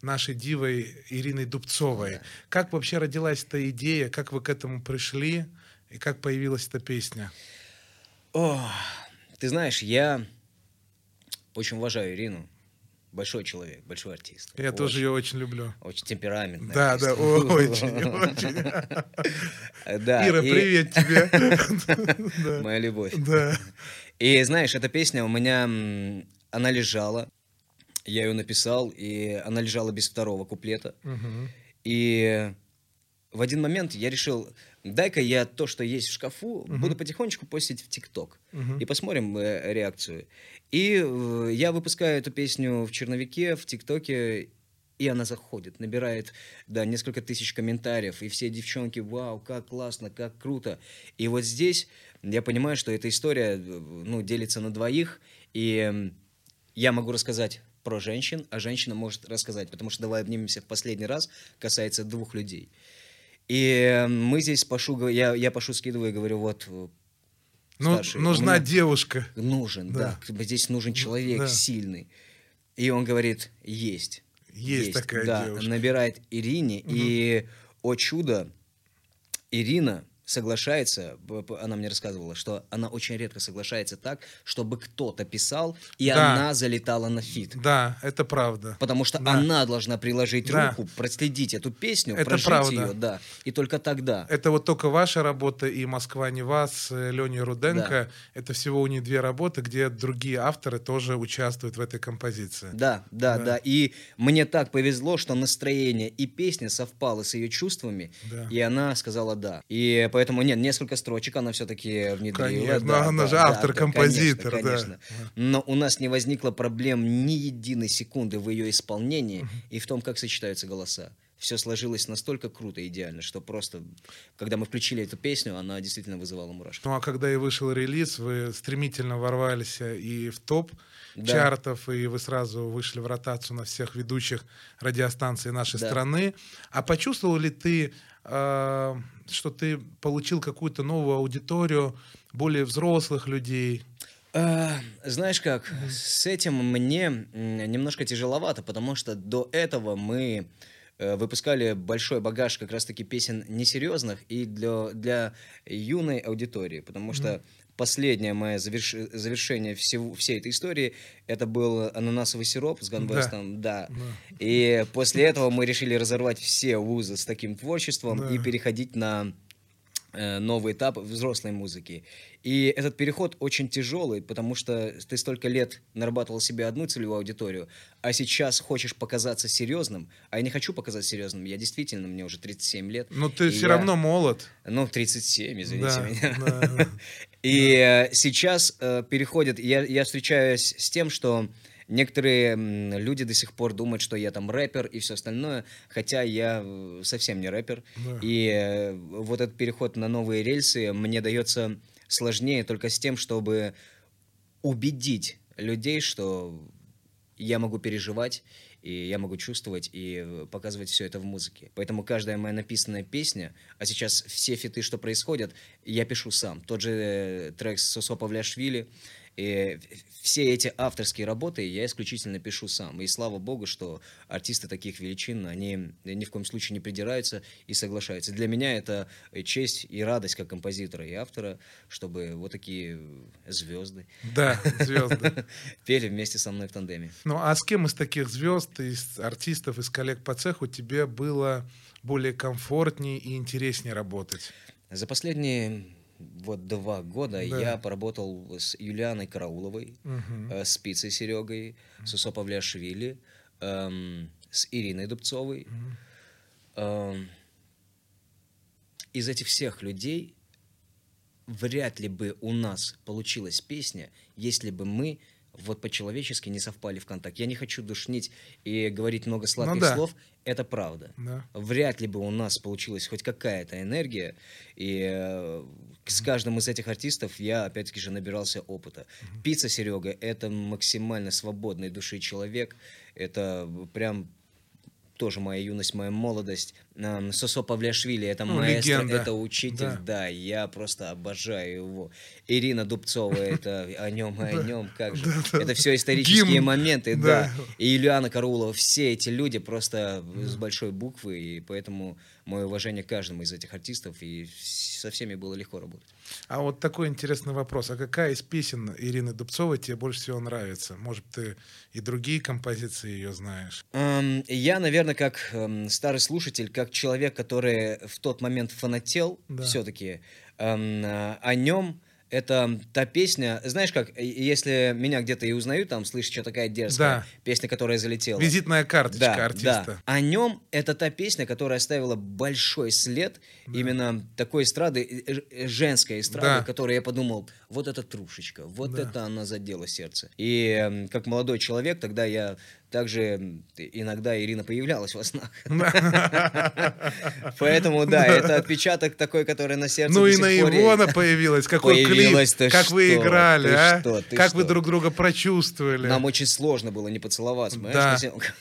нашей дивой Ириной Дубцовой. Как вообще родилась эта идея? Как вы к этому пришли? И как появилась эта песня? О, ты знаешь, я очень уважаю Ирину. Большой человек, большой артист. Я Очень, тоже ее очень люблю. Очень темпераментный. Да, артист. да, очень, очень. Да, Ира, и- привет тебе. Моя любовь. Да. И знаешь, эта песня у меня, она лежала, я ее написал, и она лежала без второго куплета. И в один момент я решил, дай-ка я то, что есть в шкафу, буду потихонечку постить в ТикТок. Мгм. И посмотрим э, реакцию. И э, я выпускаю эту песню в черновике, в ТикТоке, и она заходит, набирает, да, несколько тысяч комментариев, и все девчонки, вау, как классно, как круто. И вот здесь я понимаю, что эта история, э, ну, делится на двоих, и м, я могу рассказать про женщин, а женщина может рассказать, потому что «Давай обнимемся в последний раз» касается двух людей. И мы здесь Пашу, я, я Пашу скидываю и говорю, вот, э, Ну, старший, нужна меня девушка. нужен, Да. да, здесь нужен человек да. сильный. И он говорит, есть. Есть такая да, девушка. набирает Ирине, и, о чудо, Ирина соглашается, она мне рассказывала, что она очень редко соглашается так, чтобы кто-то писал, и Да. она залетала на фит. Да, это правда. Потому что Да. она должна приложить Да. руку, проследить эту песню, Это прожить правда. ее, да. И только тогда. Это вот только ваша работа и «Москва не вас» с Леней Руденко. Да. Это всего у них две работы, где другие авторы тоже участвуют в этой композиции. Да, да, Да. да, И мне так повезло, что настроение и песня совпало с ее чувствами, Да. и она сказала да. И поэтому нет, несколько строчек она все-таки внедрила. Конечно, да, она да, же да, автор, да, конечно, конечно. Но у нас не возникло проблем ни единой секунды в ее исполнении и в том, как сочетаются голоса. Все сложилось настолько круто и идеально, что просто, когда мы включили эту песню, она действительно вызывала мурашки. Ну а когда и вышел релиз, вы стремительно ворвались э, и в топ Да. чартов, и вы сразу вышли в ротацию на всех ведущих радиостанций нашей Да. страны. А почувствовал ли ты, э, что ты получил какую-то новую аудиторию, более взрослых людей? А, Знаешь как, с этим мне немножко тяжеловато, потому что до этого мы э, выпускали большой багаж как раз-таки песен несерьезных и для, для юной аудитории, потому что последнее мое заверш- завершение всего, всей этой истории это был ананасовый сироп с Ганвестом, да. И после этого мы решили разорвать все вузы с таким творчеством Да. и переходить на новый этап взрослой музыки. И этот переход очень тяжелый, потому что ты столько лет нарабатывал себе одну целевую аудиторию, а сейчас хочешь показаться серьезным, а я не хочу показаться серьезным, я действительно, мне уже 37 лет. Но ты и все я- равно молод. Ну, 37, извините Да, меня. да, да. И э, сейчас э, переходит, я, я встречаюсь с тем, что некоторые люди до сих пор думают, что я там рэпер и все остальное, хотя я э, совсем не рэпер. Да. И э, вот этот переход на новые рельсы мне дается сложнее только с тем, чтобы убедить людей, что я могу переживать, и я могу чувствовать и э, показывать все это в музыке. Поэтому каждая моя написанная песня, а сейчас все фиты, что происходят, я пишу сам. Тот же трек с Сосо Павляшвили, и все эти авторские работы я исключительно пишу сам. И слава богу, что артисты таких величин, они ни в коем случае не придираются и соглашаются. Для меня это честь и радость как композитора и автора, чтобы вот такие звезды Да, звезды. пели вместе со мной в тандеме. Ну а с кем из таких звезд, из артистов, из коллег по цеху тебе было более комфортнее и интереснее работать? За последние вот два года Да. я поработал с Юлианой Карауловой, э, с Пицей Серегой, с Усо Павляшвили, эм, с Ириной Дубцовой. Эм, из этих всех людей вряд ли бы у нас получилась песня, если бы мы вот по-человечески не совпали в контакт. Я не хочу душнить и говорить много сладких Ну да. слов. Это правда. Да. Вряд ли бы у нас получилась хоть какая-то энергия. И э, с каждым из этих артистов я, опять-таки же, набирался опыта. Пицца Серега — это максимально свободной души человек. Это прям тоже моя юность, моя молодость. Сосо Павлиашвили — это Ну, маэстро, легенда. это учитель, Да. да. я просто обожаю его. Ирина Дубцова — это о нем и о нем, как же. Это все исторические моменты, Да. И Юлиана Караулова, все эти люди просто с большой буквы, и поэтому мое уважение к каждому из этих артистов, и со всеми было легко работать. А вот такой интересный вопрос. А какая из песен Ирины Дубцовой тебе больше всего нравится? Может, ты и другие композиции ее знаешь? Эм, Я, наверное, как эм, старый слушатель, как человек, который в тот момент фанател Да. все-таки о нем, это та песня, знаешь как, э, если меня где-то и узнают, там, слышишь, что такая дерзкая Да. песня, которая залетела. Визитная карточка Да, артиста. да. О нем это та песня, которая оставила большой след именно такой эстрады, э, э, женской эстрады, Да. которой я подумал, вот это трушечка, вот Да. это она задела сердце. И эм, как молодой человек, тогда я также иногда Ирина появлялась во снах. Поэтому да, это отпечаток такой, который на сердце Ну и на пор его есть. она появилась. Какой клип, как вы играли, а? как вы что? друг друга прочувствовали. Нам очень сложно было не поцеловаться, Да.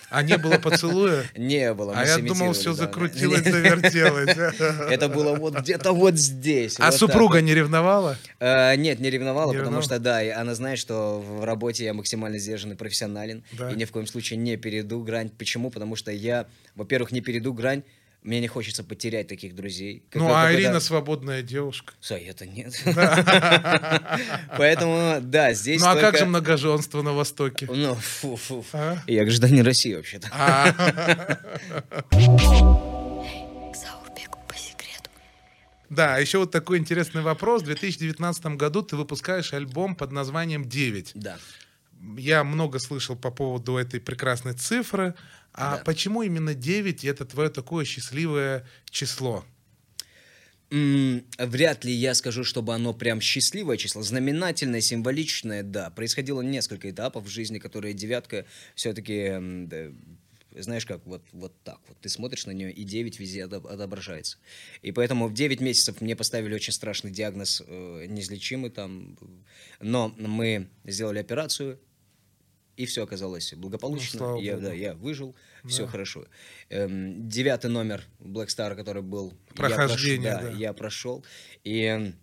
А не было поцелуя? Не было. А я думал, все закрутилось, завертелось. Это было вот где-то вот здесь. А супруга не ревновала? Э, Нет, не ревновала, потому что, да, она знает, что в работе я максимально сдержанный профессионален. И ни в коем случае не перейду грань. Почему? Потому что я, во-первых, не перейду грань, мне не хочется потерять таких друзей. Как- Ну, а когда- Ирина свободная девушка. Это нет. Поэтому, да, здесь Ну, а как же многоженство на Востоке? Ну, фу, фу, фу. А? Я гражданин России вообще-то. А. Да, еще вот такой интересный вопрос. В 2019 году ты выпускаешь альбом под названием «Девять». Да. Я много слышал по поводу этой прекрасной цифры. А Да. почему именно 9 и это твое такое счастливое число? Вряд ли я скажу, чтобы оно прям счастливое число. Знаменательное, символичное, да. Происходило несколько этапов в жизни, которые девятка все-таки, знаешь как, вот, вот так вот. Ты смотришь на нее, и 9 везде отображается. И поэтому в 9 месяцев мне поставили очень страшный диагноз, э, неизлечимый там. Но мы сделали операцию, и все оказалось благополучно. Ну, я, богу. да, я выжил, все Да. хорошо. Эм, девятый номер Black Star, который был... я Прохождение, прошел- да. я прошел. И эм,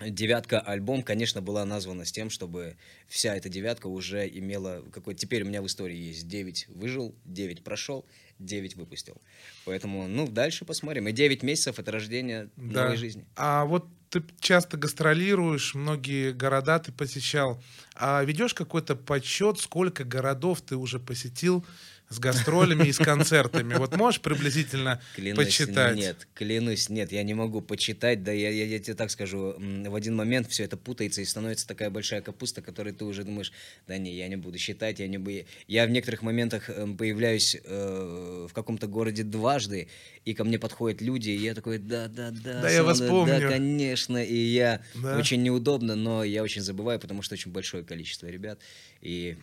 девятка альбом, конечно, была названа с тем, чтобы вся эта девятка уже имела какой Теперь у меня в истории есть 9 выжил, 9 прошел, 9 выпустил. Поэтому, ну, дальше посмотрим. И 9 месяцев — это рождение Да. новой жизни. А вот ты часто гастролируешь, многие города ты посещал. А ведешь какой-то подсчет, сколько городов ты уже посетил с гастролями и с концертами? Вот можешь приблизительно Клянусь, почитать? нет, клянусь, нет, я не могу почитать, да я, я, я тебе так скажу, в один момент все это путается и становится такая большая капуста, которой ты уже думаешь, да не, я не буду считать, я не буду... Я в некоторых моментах эм, появляюсь э, в каком-то городе дважды, и ко мне подходят люди, и я такой, да-да-да, Да, я вас Сана, помню». да, конечно, и я Да. очень неудобно, но я очень забываю, потому что очень большое количество ребят, и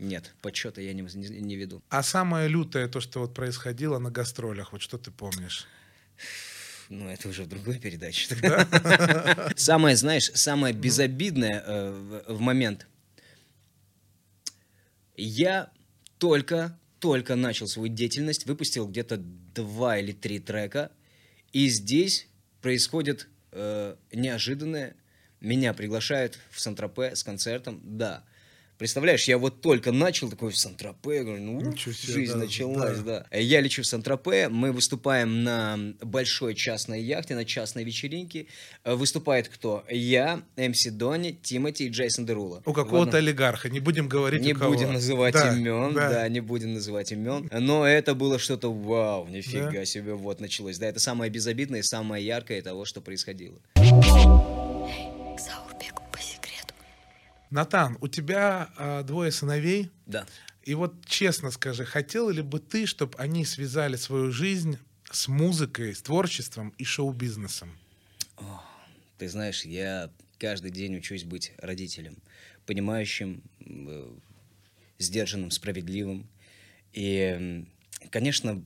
нет, подсчета я не, не- не веду. А самое лютое, то, что вот происходило на гастролях, вот что ты помнишь? Ну, это уже в другой передаче. Самое, знаешь, самое безобидное э, в в момент. Я только, только начал свою деятельность, выпустил где-то два или три трека, и здесь происходит э, неожиданное. Меня приглашают в Сан-Тропе с концертом, да. Представляешь, я вот только начал такой в Сан-Тропе, говорю, ну, Ничего себе, жизнь да, началась, да. да. Я лечу в Сан-Тропе, мы выступаем на большой частной яхте, на частной вечеринке. Э, Выступает кто? Я, МС Дони, Тимати и Джейсон Дерула. У какого-то олигарха, не будем говорить не будем называть Да, имен, да. да. не будем называть имен. Но это было что-то вау, нифига Да? себе, вот началось. Да, это самое безобидное, самое яркое того, что происходило. Натан, у тебя а, двое сыновей, Да. и вот честно скажи, хотел ли бы ты, чтобы они связали свою жизнь с музыкой, с творчеством и шоу-бизнесом? Ты знаешь, я каждый день учусь быть родителем, понимающим, э, сдержанным, справедливым. И, конечно,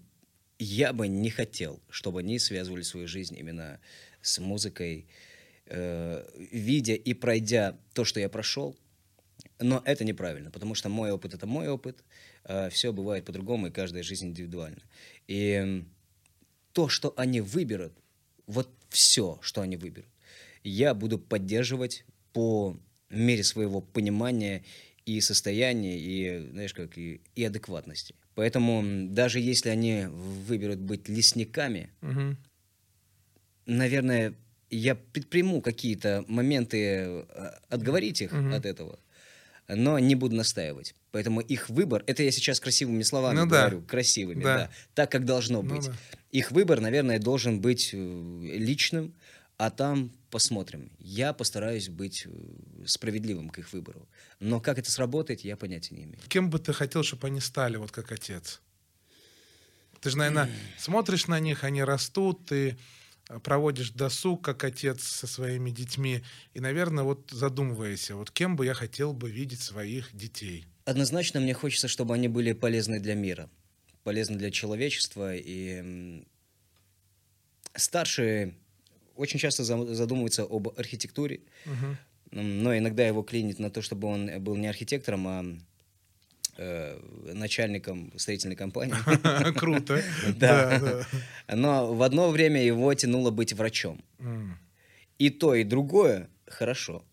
я бы не хотел, чтобы они связывали свою жизнь именно с музыкой, э, видя и пройдя то, что я прошел. Но это неправильно, потому что мой опыт это мой опыт, все бывает по-другому, и каждая жизнь индивидуальна. И то, что они выберут, вот все, что они выберут, я буду поддерживать по мере своего понимания и состояния, и, знаешь, как, и, и адекватности. Поэтому даже если они выберут быть лесниками, Мгм. наверное, я предприму какие-то моменты э, отговорить их Мгм. от этого, но не буду настаивать. Поэтому их выбор, это я сейчас красивыми словами Ну да. говорю, красивыми, Да. да. так как должно Ну быть. да. Их выбор, наверное, должен быть э, личным, а там посмотрим. Я постараюсь быть э, справедливым к их выбору. Но как это сработает, я понятия не имею. Кем бы ты хотел, чтобы они стали, вот как отец? Ты же, наверное, смотришь на них, они растут, ты проводишь досуг как отец со своими детьми, и, наверное, вот задумываешься, вот кем бы я хотел бы видеть своих детей? Однозначно мне хочется, чтобы они были полезны для мира, полезны для человечества. И старшие очень часто задумываются об архитектуре, м, но иногда его клинит на то, чтобы он был не архитектором, а э, начальником строительной компании. Круто. Да. Но в одно время его тянуло быть врачом. И то, и другое хорошо.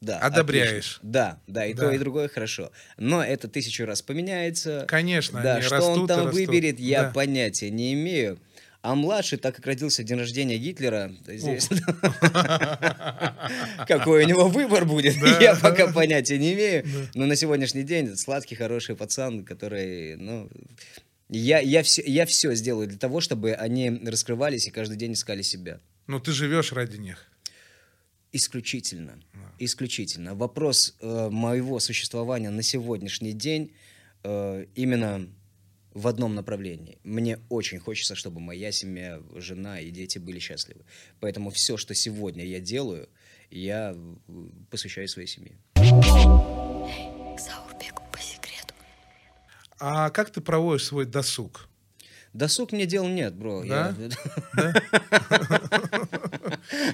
Да, Одобряешь. отлично. Да, да, и Да. то, и другое хорошо. Но это тысячу раз поменяется. Конечно, Да, что растут он там выберет, я Да. понятия не имею. А младший, так как родился день рождения Гитлера, здесь... Какой у него выбор будет, я пока понятия не имею. Но на сегодняшний день сладкий, хороший пацан, который, ну... Я, я, все, я все сделаю для того, чтобы они раскрывались и каждый день искали себя. Ну, ты живешь ради них. Исключительно. Да. Исключительно. Вопрос э, моего существования на сегодняшний день э, именно в одном направлении. Мне очень хочется, чтобы моя семья, жена и дети были счастливы. Поэтому все, что сегодня я делаю, я э, посвящаю своей семье. К Заурбеку по секрету. А как ты проводишь свой досуг? Досуг мне дел нет, бро. Да? Я-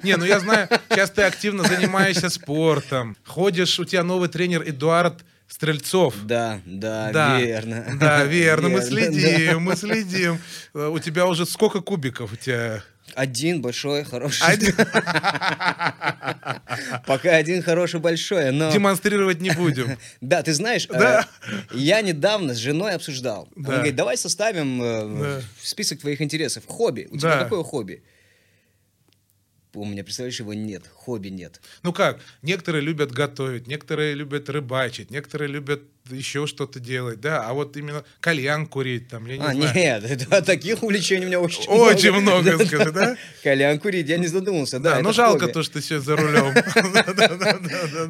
Не, ну я знаю, сейчас ты активно занимаешься спортом. Ходишь, у тебя новый тренер Эдуард Стрельцов. Да, да, Да, верно. Да, верно, мы Верно, следим, да. мы следим. У тебя уже сколько кубиков у тебя? Один большой, хороший. Один. Пока один хороший, большой, но... Демонстрировать не будем. Да, ты знаешь, э, я недавно с женой обсуждал. Да. Он говорит, давай составим э, список твоих интересов. Хобби. У тебя какое хобби? У меня, представляешь, его нет. Хобби нет. Ну как, некоторые любят готовить, некоторые любят рыбачить, некоторые любят еще что-то делать, да, а вот именно кальян курить там, я не а, знаю. нет, да, таких увлечений у меня очень, Очень много, скажи, да? Кальян курить, я не задумался. Да, Да, ну жалко то, что ты все за рулем.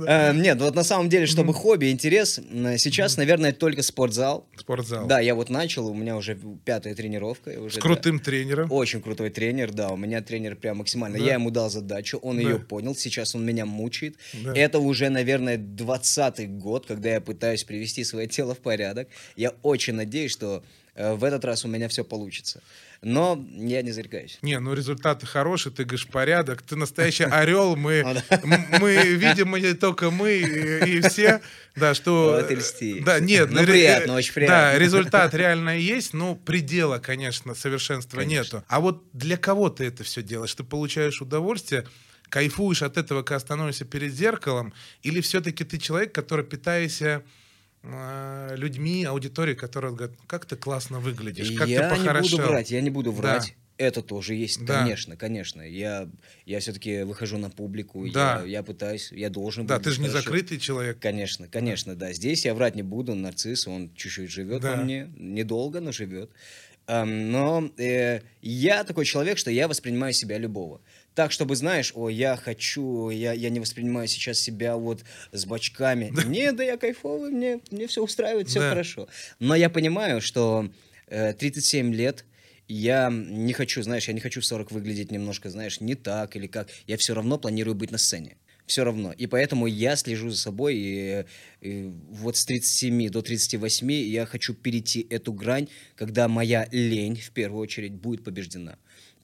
Э, Нет, вот на самом деле, чтобы хобби, интерес, сейчас, наверное, только спортзал. Спортзал. Да, я вот начал, у меня уже пятая тренировка. С крутым тренером. Очень крутой тренер, да, у меня тренер прям максимально. Я ему дал задачу, он ее понял, сейчас он меня мучает. Это уже, наверное, двадцатый год, когда я пытаюсь привести свое тело в порядок. Я очень надеюсь, что э, в этот раз у меня все получится. Но я не зарекаюсь. Не, ну результаты хорошие, ты говоришь порядок, ты настоящий орел, мы, м- мы видим, не только мы, и, все, да, что... Вот и льсти. Да, нет, Ну, приятно, э, очень приятно. Да, результат реально есть, но предела, конечно, совершенства Конечно. нету. А вот для кого ты это все делаешь? Ты получаешь удовольствие, кайфуешь от этого, когда становишься перед зеркалом, или все-таки ты человек, который питаешься э, людьми, аудиторией, которая говорит, как ты классно выглядишь, как я ты не похорошел. буду врать, я не буду Да. врать. Это тоже есть, Да. конечно, конечно. Я, я все-таки выхожу на публику, Да. я, я пытаюсь, я должен Да, быть ты же не хорошо. закрытый человек. Конечно, конечно, да. Здесь я врать не буду. Нарцисс, он чуть-чуть живет Да. во мне. Недолго, но живет. Но э, я такой человек, что я воспринимаю себя любого. Так, чтобы, знаешь, о, я хочу, я, я не воспринимаю сейчас себя вот с бочками. Не, да я кайфовый, мне, мне все устраивает, все Да. хорошо. Но я понимаю, что э, 37 лет, я не хочу, знаешь, я не хочу в 40 выглядеть немножко, знаешь, не так или как. Я все равно планирую быть на сцене. Все равно. И поэтому я слежу за собой. И, и вот с 37 до 38 я хочу перейти эту грань, когда моя лень, в первую очередь, будет побеждена.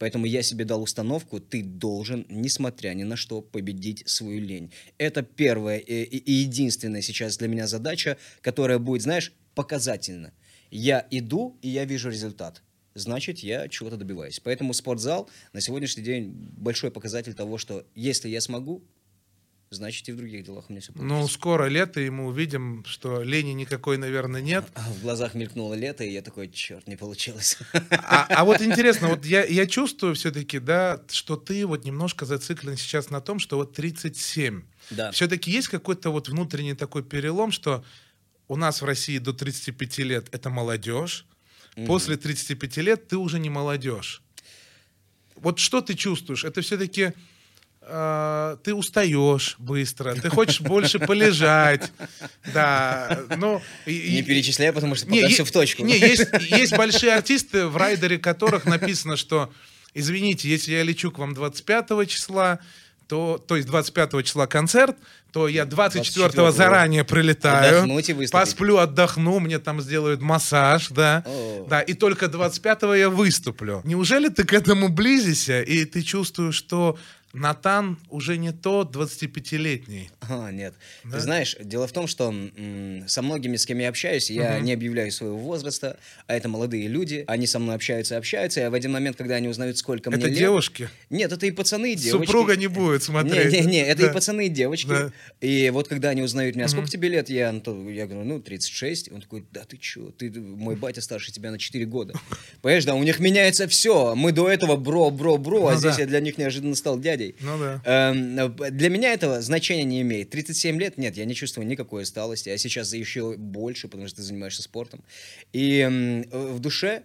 Поэтому я себе дал установку, ты должен, несмотря ни на что, победить свою лень. Это первая и, и- единственная сейчас для меня задача, которая будет, знаешь, показательна. Я иду, и я вижу результат. Значит, я чего-то добиваюсь. Поэтому спортзал на сегодняшний день большой показатель того, что если я смогу, значит и в других делах у меня все получится. Ну, скоро лето, и мы увидим, что лени никакой, наверное, нет. А в глазах мелькнуло лето, и я такой, черт, не получилось. А, а вот интересно, вот я, я чувствую все-таки, да, что ты вот немножко зациклен сейчас на том, что вот 37. Да. Все-таки есть какой-то вот внутренний такой перелом, что у нас в России до 35 лет это молодежь, после 35 лет ты уже не молодежь. Вот что ты чувствуешь? Это все-таки ты устаешь быстро, ты хочешь больше полежать, да, ну... и- Не перечисляй, потому что не, пока е- все в точку. Не, есть, есть большие артисты, в райдере которых написано, что, извините, если я лечу к вам 25 числа, то, то есть 25 числа концерт, то я 24 24-го заранее прилетаю, посплю, отдохну, мне там сделают массаж, да, О. да, и только 25 я выступлю. Неужели ты к этому близишься, и ты чувствуешь, что Натан уже не тот 25-летний? А, нет. Да? Ты знаешь, дело в том, что м, со многими, с кем я общаюсь, я не объявляю своего возраста, а это молодые люди, они со мной общаются и общаются, и в один момент, когда они узнают, сколько мне Это лет... девушки? Нет, это и пацаны, и девочки. Супруга не будет смотреть. Не-не-не, это Да. и пацаны, и девочки. Да. И вот когда они узнают меня, сколько тебе лет, я, ну, то- я говорю, ну, 36. Он такой, да ты чё, ты, мой батя старше тебя на 4 года. Понимаешь, да, у них меняется все. Мы до этого бро, бро, бро, а Ну здесь да. я для них неожиданно стал дядей. Ну да. Эм, Для меня этого значения не имеет. 37 лет, нет, я не чувствую никакой усталости, а сейчас еще больше, потому что ты занимаешься спортом. И м, в душе,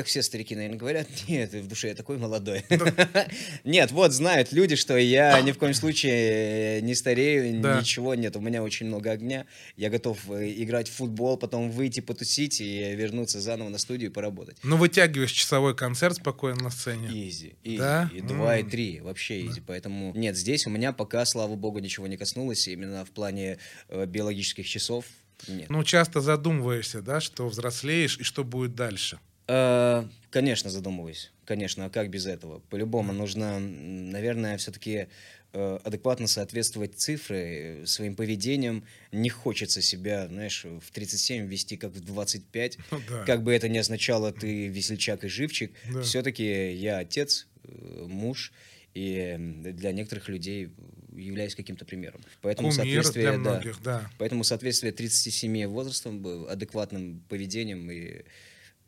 как все старики, наверное, говорят, нет, в душе я такой молодой. Нет, вот знают люди, что я ни в коем случае не старею, ничего нет, у меня очень много огня. Я готов э, играть в футбол, потом выйти потусить и вернуться заново на студию и поработать. Ну, вытягиваешь часовой концерт спокойно на сцене. Easy, easy. И два, и три. Вообще easy. Поэтому нет, здесь у меня пока, слава богу, ничего не коснулось. Именно в плане э, биологических часов нет. Ну, часто задумываешься, да, что взрослеешь и что будет дальше. Э, конечно, задумываюсь. Конечно, а как без этого? По-любому нужно, наверное, все-таки адекватно соответствовать цифры э, своим поведением. Не хочется себя, знаешь, в 37 вести как в 25. Ну да. Как бы это ни означало, ты весельчак и живчик. Да. Все-таки я отец, э, муж, и для некоторых людей являюсь каким-то примером. Поэтому Кумир соответствие, для да, многих, да. Поэтому соответствие 37 возрастом, адекватным поведением, и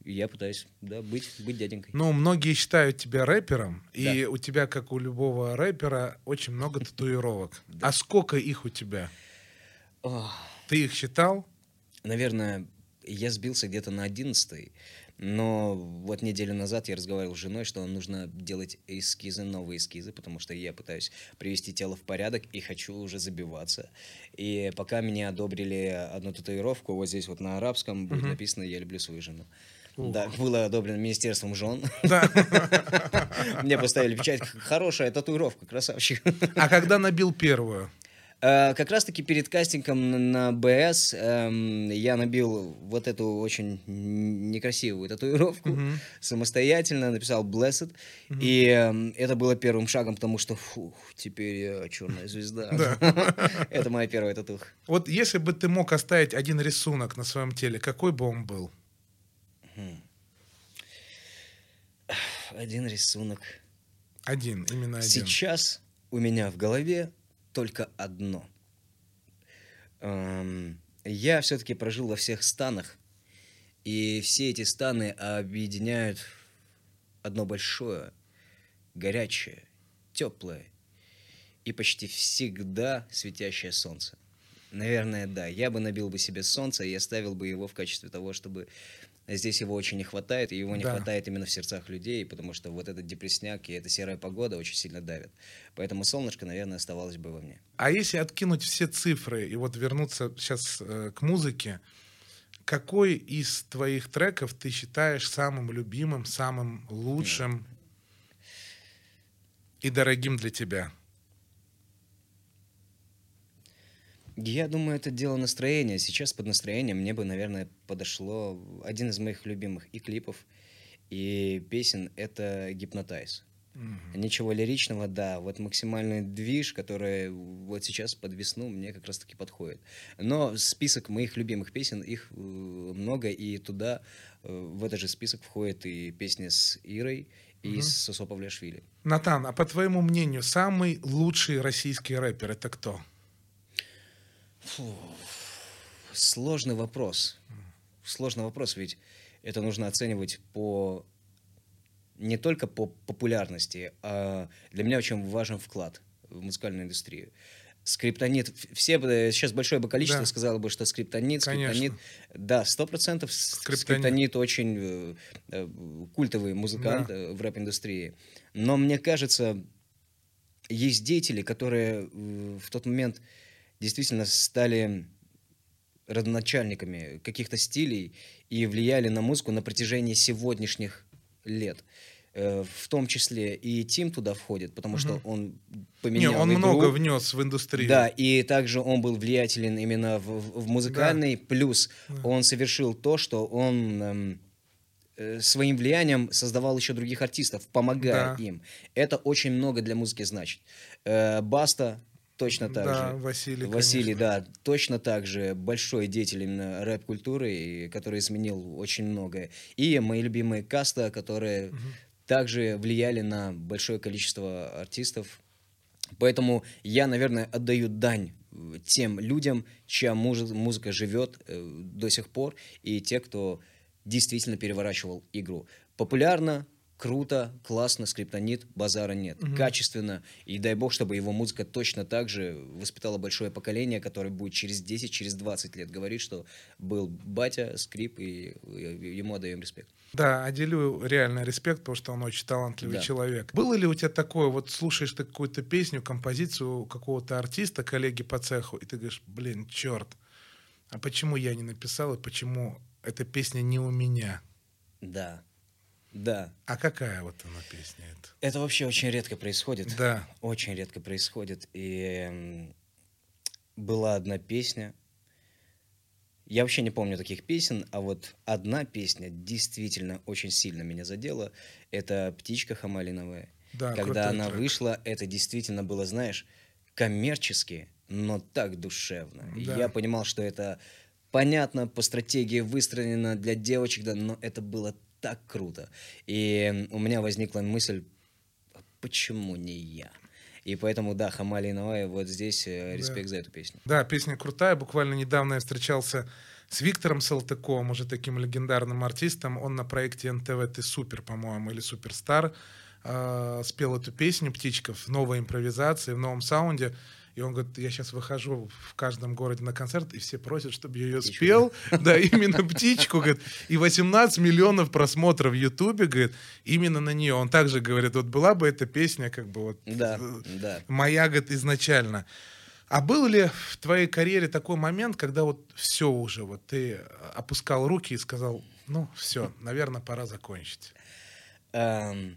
я пытаюсь да, быть, быть дяденькой. Ну, многие считают тебя рэпером, и у тебя, как у любого рэпера, очень много татуировок. А сколько их у тебя? Ох, Ты их считал? наверное, я сбился где-то на 11 но вот неделю назад я разговаривал с женой, что нужно делать эскизы, новые эскизы, потому что я пытаюсь привести тело в порядок и хочу уже забиваться. И пока меня одобрили одну татуировку, вот здесь вот на арабском будет написано «Я люблю свою жену». Да, было одобрено Министерством жен. Да. Мне поставили печать. Хорошая татуировка, красавчик. А когда набил первую? Э, Как раз-таки перед кастингом на- БС эм, я набил вот эту очень некрасивую татуировку самостоятельно, написал Blessed. И эм, это было первым шагом, потому что фух, теперь я черная звезда. Это моя первая татуха. Вот если бы ты мог оставить один рисунок на своем теле, какой бы он был? Один рисунок. Один, именно один. Сейчас у меня в голове только одно. Эм, Я все-таки прожил во всех станах, и все эти станы объединяют одно большое, горячее, теплое и почти всегда светящее солнце. Наверное, да. Я бы набил бы себе солнце и оставил бы его в качестве того, чтобы здесь его очень не хватает, и его не Да. хватает именно в сердцах людей, потому что вот этот депресняк и эта серая погода очень сильно давят. Поэтому солнышко, наверное, оставалось бы во мне. А если откинуть все цифры и вот вернуться сейчас к музыке, какой из твоих треков ты считаешь самым любимым, самым лучшим и дорогим для тебя? Я думаю, это дело настроения. Сейчас под настроение мне бы, наверное, подошло один из моих любимых и клипов, и песен — это «Гипнотайз». Ничего лиричного, да. Вот максимальный движ, который вот сейчас под весну мне как раз-таки подходит. Но список моих любимых песен, их э, много, и туда, э, в этот же список входят и песни с Ирой, и Мгм. с Сосо Павлиашвили. Натан, а по твоему мнению, самый лучший российский рэпер это кто? Фу, Сложный вопрос. Сложный вопрос, ведь это нужно оценивать по не только по популярности, а для меня очень важен вклад в музыкальную индустрию. Скриптонит, все э, сейчас большое бы количество Да. сказало бы, что скриптонит, Конечно. скриптонит, да, сто процентов Скриптонит. скриптонит очень э, э, культовый музыкант Да. э, в рэп-индустрии. Но мне кажется, есть деятели, которые э, в тот момент действительно стали родоначальниками каких-то стилей и влияли на музыку на протяжении сегодняшних лет. Э, В том числе и Тим туда входит, потому что Мгм. он Не, поменял он игру. много внес в индустрию. Да, и также он был влиятелен именно в, в- в музыкальной, плюс Да. он совершил то, что он эм, э, своим влиянием создавал еще других артистов, помогая Да. им. Это очень много для музыки значит. Э, Баста точно так Да, же. Василий, Василий, конечно. да, точно так же большой деятель именно рэп-культуры, который изменил очень многое. И мои любимые Каста, которые Мгм. также влияли на большое количество артистов. Поэтому я, наверное, отдаю дань э, тем людям, чья муз- музыка живет э, до сих пор, и те, кто действительно переворачивал игру. Популярно, круто, классно, скриптонит, базара нет. Мгм. Качественно, и дай бог, чтобы его музыка точно так же воспитала большое поколение, которое будет через 10, через 20 лет говорить, что был батя, скрип, и ему отдаем респект. Да, отделю реально респект, потому что он очень талантливый Да. человек. Было ли у тебя такое, вот слушаешь ты какую-то песню, композицию какого-то артиста, коллеги по цеху, и ты говоришь, блин, черт, а почему я не написал, и почему эта песня не у меня? Да, да. А какая вот она песня эта? Это вообще очень редко происходит. Да. Очень редко происходит. И была одна песня. Я вообще не помню таких песен, а вот одна песня действительно очень сильно меня задела. Это «Птичка хамалиновая». Да, Когда она трек. вышла, это действительно было, знаешь, коммерчески, но так душевно. Да. Я понимал, что это понятно, по стратегии выстроено для девочек, да, но это было так круто. И у меня возникла мысль, «А почему не я? И поэтому, да, Хамали и Навай, вот здесь э, Да. респект за эту песню. Да, песня крутая. Буквально недавно я встречался с Виктором Салтыковым, уже таким легендарным артистом. Он на проекте НТВ «Ты супер», по-моему, или «Суперстар» э, спел эту песню «Птичка» в новой импровизации, в новом саунде. И он говорит, я сейчас выхожу в каждом городе на концерт, и все просят, чтобы я ее Птичку, спел. Да, именно «Птичку», говорит. И 18 миллионов просмотров в Ютубе, говорит, именно на нее. Он также говорит, вот была бы эта песня, как бы вот Да, э, да. моя, говорит, изначально. А был ли в твоей карьере такой момент, когда вот все уже, вот ты опускал руки и сказал, ну, все, наверное, пора закончить. Эм,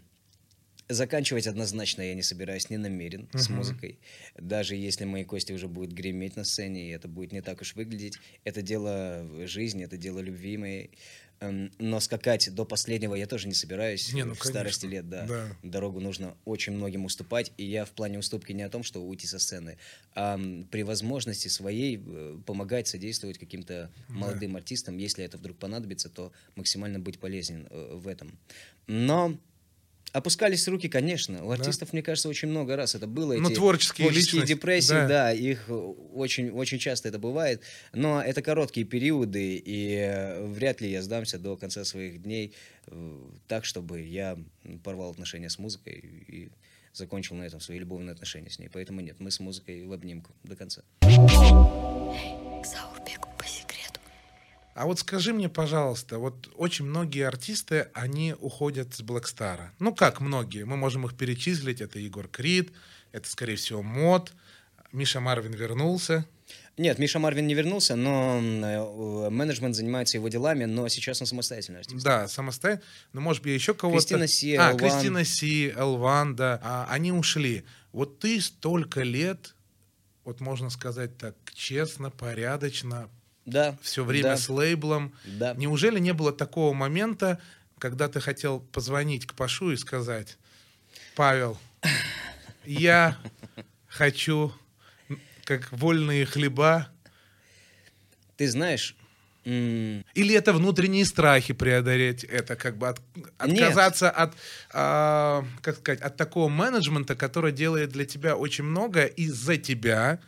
Заканчивать однозначно я не собираюсь, не намерен с Мгм. музыкой. Даже если мои кости уже будут греметь на сцене, и это будет не так уж выглядеть. Это дело жизни, это дело любви моей. Эм, Но скакать до последнего я тоже не собираюсь. Не, ну, в старости конечно, лет, да. да. Дорогу нужно очень многим уступать. И я в плане уступки не о том, что уйти со сцены, а при возможности своей э, помогать, содействовать каким-то молодым артистам. Если это вдруг понадобится, то максимально быть полезен э, в этом. Но Опускались руки, конечно. У артистов, мне кажется, очень много раз это было. Ну, Эти творческие личности, депрессии, да. да. их очень, очень часто это бывает. Но это короткие периоды, и э, вряд ли я сдамся до конца своих дней э, так, чтобы я порвал отношения с музыкой и закончил на этом свои любовные отношения с ней. Поэтому нет, мы с музыкой в обнимку до конца. А вот скажи мне, пожалуйста, вот очень многие артисты, они уходят с Блэкстара. Ну, как многие? Мы можем их перечислить. Это Егор Крид, это, скорее всего, Мод. Миша Марвин вернулся. Нет, Миша Марвин не вернулся, но э, менеджмент занимается его делами, но сейчас он самостоятельный артист. Да, самостоятельно. Но, может быть, еще кого-то... Кристина Си, А, Элван. Кристина Си, Элван, да. А, они ушли. Вот ты столько лет вот можно сказать так, честно, порядочно, Да. все время да, с лейблом. Да. Неужели не было такого момента, когда ты хотел позвонить к Пашу и сказать, Павел, я хочу, как вольные хлеба, Ты знаешь, или это внутренние страхи преодолеть, это как бы от- отказаться от, а, как сказать, от такого менеджмента, который делает для тебя очень много из-за тебя,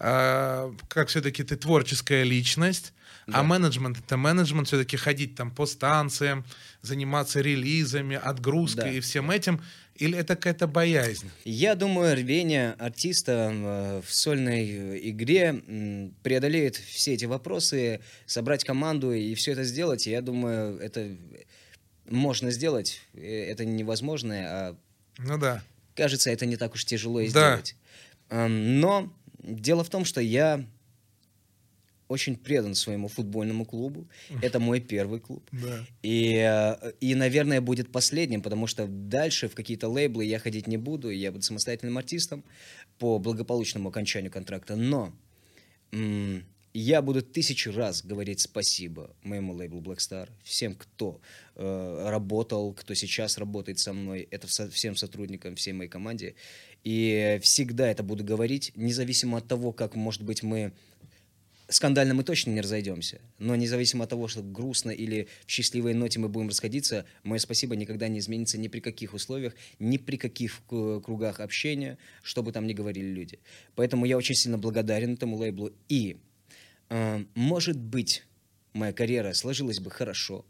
а, как все-таки ты творческая личность, а Да. менеджмент это менеджмент все-таки ходить там по станциям, заниматься релизами, отгрузкой Да. и всем этим, или это какая-то боязнь? Я думаю, рвение артиста э, в сольной э, игре преодолеет все эти вопросы, собрать команду и все это сделать. Я думаю, это можно сделать. Э, Это невозможное, а Ну да. кажется, это не так уж тяжело и Да. сделать. Но дело в том, что я очень предан своему футбольному клубу. Это мой первый клуб. Да. И, э, и, наверное, будет последним, потому что дальше в какие-то лейблы я ходить не буду, я буду самостоятельным артистом по благополучному окончанию контракта. Но я буду тысячу раз говорить спасибо моему лейблу Black Star, всем, кто э, работал, кто сейчас работает со мной, это со- всем сотрудникам, всей моей команде. И всегда это буду говорить, независимо от того, как, может быть, мы скандально мы точно не разойдемся, но независимо от того, что грустно или в счастливой ноте мы будем расходиться, мое спасибо никогда не изменится ни при каких условиях, ни при каких к- кругах общения, что бы там ни говорили люди. Поэтому я очень сильно благодарен этому лейблу. И, э, может быть, моя карьера сложилась бы хорошо,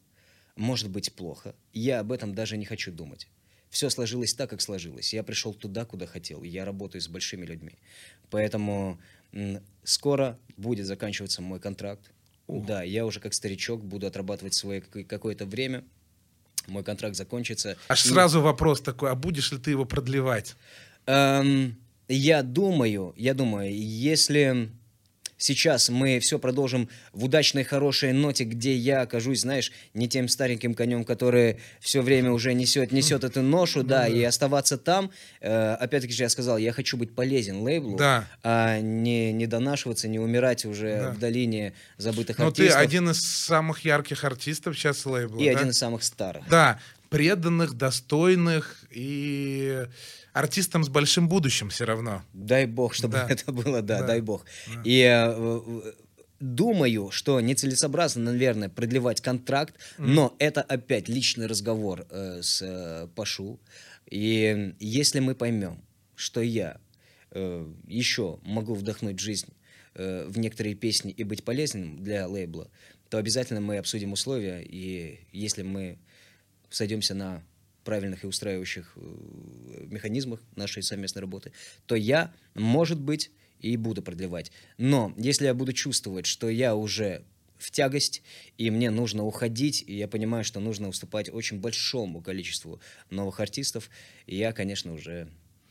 может быть плохо. Я об этом даже не хочу думать. Все сложилось так, как сложилось. Я пришел туда, куда хотел. Я работаю с большими людьми. Поэтому скоро будет заканчиваться мой контракт. Да, я уже как старичок буду отрабатывать свое какое- какое-то время. Мой контракт закончится. Аж И- сразу вопрос такой, а будешь ли ты его продлевать? Эм, я думаю, я думаю, если сейчас мы все продолжим в удачной, хорошей ноте, где я окажусь, знаешь, не тем стареньким конем, который все время уже несет, несет эту ношу, да, и оставаться там. Э, опять-таки же я сказал, я хочу быть полезен лейблу, Да. а не, не донашиваться, не умирать уже Да. в долине забытых Ну, ты артистов. один из самых ярких артистов сейчас лейбла, и да? один из самых старых. Да, преданных, достойных и артистам с большим будущим все равно. Дай бог, чтобы Да. это было, да, Да. дай бог. И э, думаю, что нецелесообразно, наверное, продлевать контракт, но это опять личный разговор э, с э, Пашу. И если мы поймем, что я э, еще могу вдохнуть жизнь э, в некоторые песни и быть полезным для лейбла, то обязательно мы обсудим условия, и если мы сойдемся на правильных и устраивающих э, механизмах нашей совместной работы, то я, может быть, и буду продлевать. Но если я буду чувствовать, что я уже в тягость, и мне нужно уходить, и я понимаю, что нужно уступать очень большому количеству новых артистов, я, конечно, уже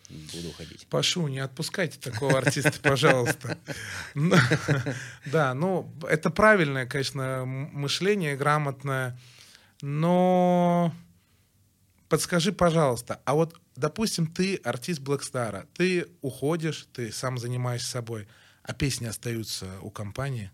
буду уходить. Пашу, не отпускайте такого артиста, пожалуйста. Ну, Да, ну, это правильное, конечно, мышление, грамотное, но подскажи, пожалуйста, а вот, допустим, ты артист Блэкстара, ты уходишь, ты сам занимаешься собой, а песни остаются у компании?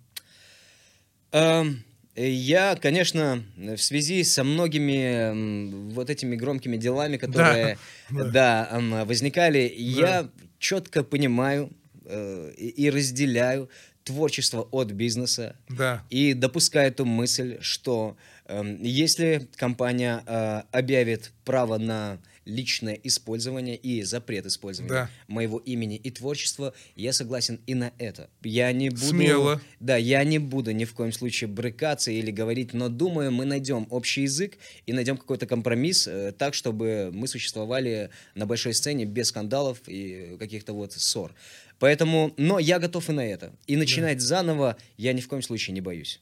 Эм, Я, конечно, в связи со многими вот этими громкими делами, которые да. да, возникали, я четко понимаю э, и разделяю творчество от бизнеса Да, и допускаю эту мысль, что эм, если компания э, объявит право на личное использование и запрет использования Да. моего имени и творчества, я согласен и на это. Я не буду... Смело. Да, я не буду ни в коем случае брыкаться или говорить, но думаю, мы найдем общий язык и найдем какой-то компромисс э, так, чтобы мы существовали на большой сцене без скандалов и каких-то вот ссор. Поэтому, но я готов и на это. И начинать заново я ни в коем случае не боюсь.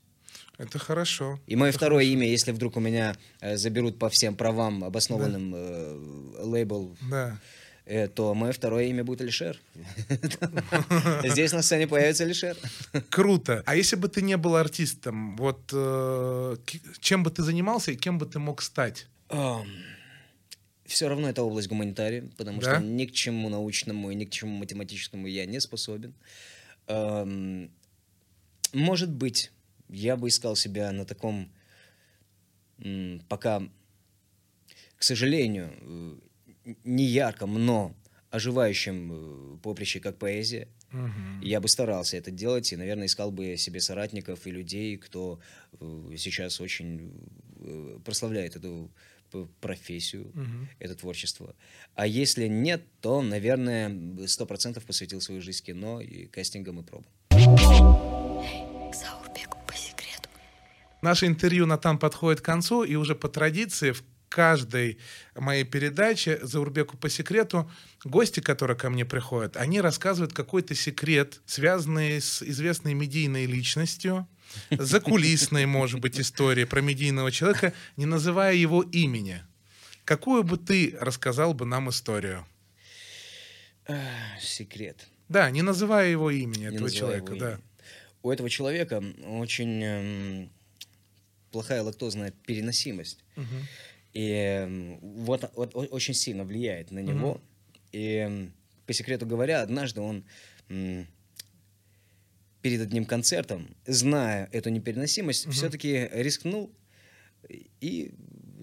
это хорошо. И мое Это второе имя, если вдруг у меня э, заберут по всем правам обоснованным э, лейбл, Да. э, то мое второе имя будет Алишер. Здесь на сцене появится Алишер. Круто. А если бы ты не был артистом, вот э, чем бы ты занимался и кем бы ты мог стать? Все равно это область гуманитария, потому Да? что ни к чему научному и ни к чему математическому я не способен. Эм, Может быть, я бы искал себя на таком м, пока, к сожалению, э, не ярком, но оживающем э, поприще, как поэзия. Мгм. Я бы старался это делать и, наверное, искал бы себе соратников и людей, кто э, сейчас очень прославляет эту профессию, Мгм. это творчество. А если нет, то, наверное, сто процентов посвятил свою жизнь кино и кастингам и пробам. Наше интервью Натан подходит к концу, и уже по традиции в каждой моей передаче «Заурбеку по секрету» гости, которые ко мне приходят, они рассказывают какой-то секрет, связанный с известной медийной личностью, закулисной, может быть, историей про медийного человека, не называя его имени. Какую бы ты рассказал бы нам историю? Ах, Секрет. Да, не называя его имени, Не этого человека, да. У этого человека очень эм, плохая лактозная переносимость. Мгм. И эм, вот, вот очень сильно влияет на него. И эм, по секрету говоря, однажды он перед одним концертом, зная эту непереносимость, все-таки рискнул и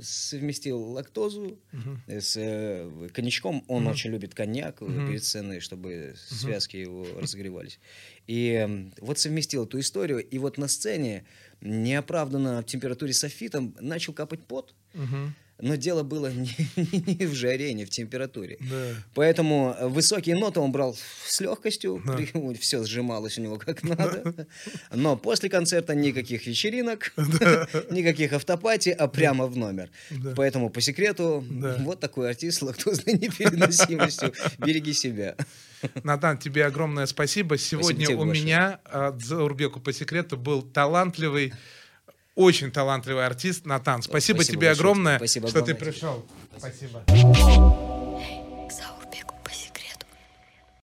совместил лактозу Мгм. с э, коньячком. Он Мгм. очень любит коньяк э, Мгм. перед сценой, чтобы связки его разогревались. И эм, вот совместил эту историю, и вот на сцене неоправданно в температуре софитом начал капать пот, Мгм. Но дело было не, не в жаре, не в температуре. Да. Поэтому э, высокие ноты он брал с легкостью, Да. все сжималось у него как надо. Но после концерта никаких вечеринок, никаких автопати, а прямо в номер. Да. Поэтому по секрету Да. вот такой артист с лактозной непереносимостью. Береги себя. Натан, тебе огромное спасибо. Сегодня тебе у большое. меня от Заурбеку по секрету был талантливый, очень талантливый артист Натан. Спасибо, Спасибо тебе большое. огромное, Спасибо что ты огромное тебе. пришел. Спасибо.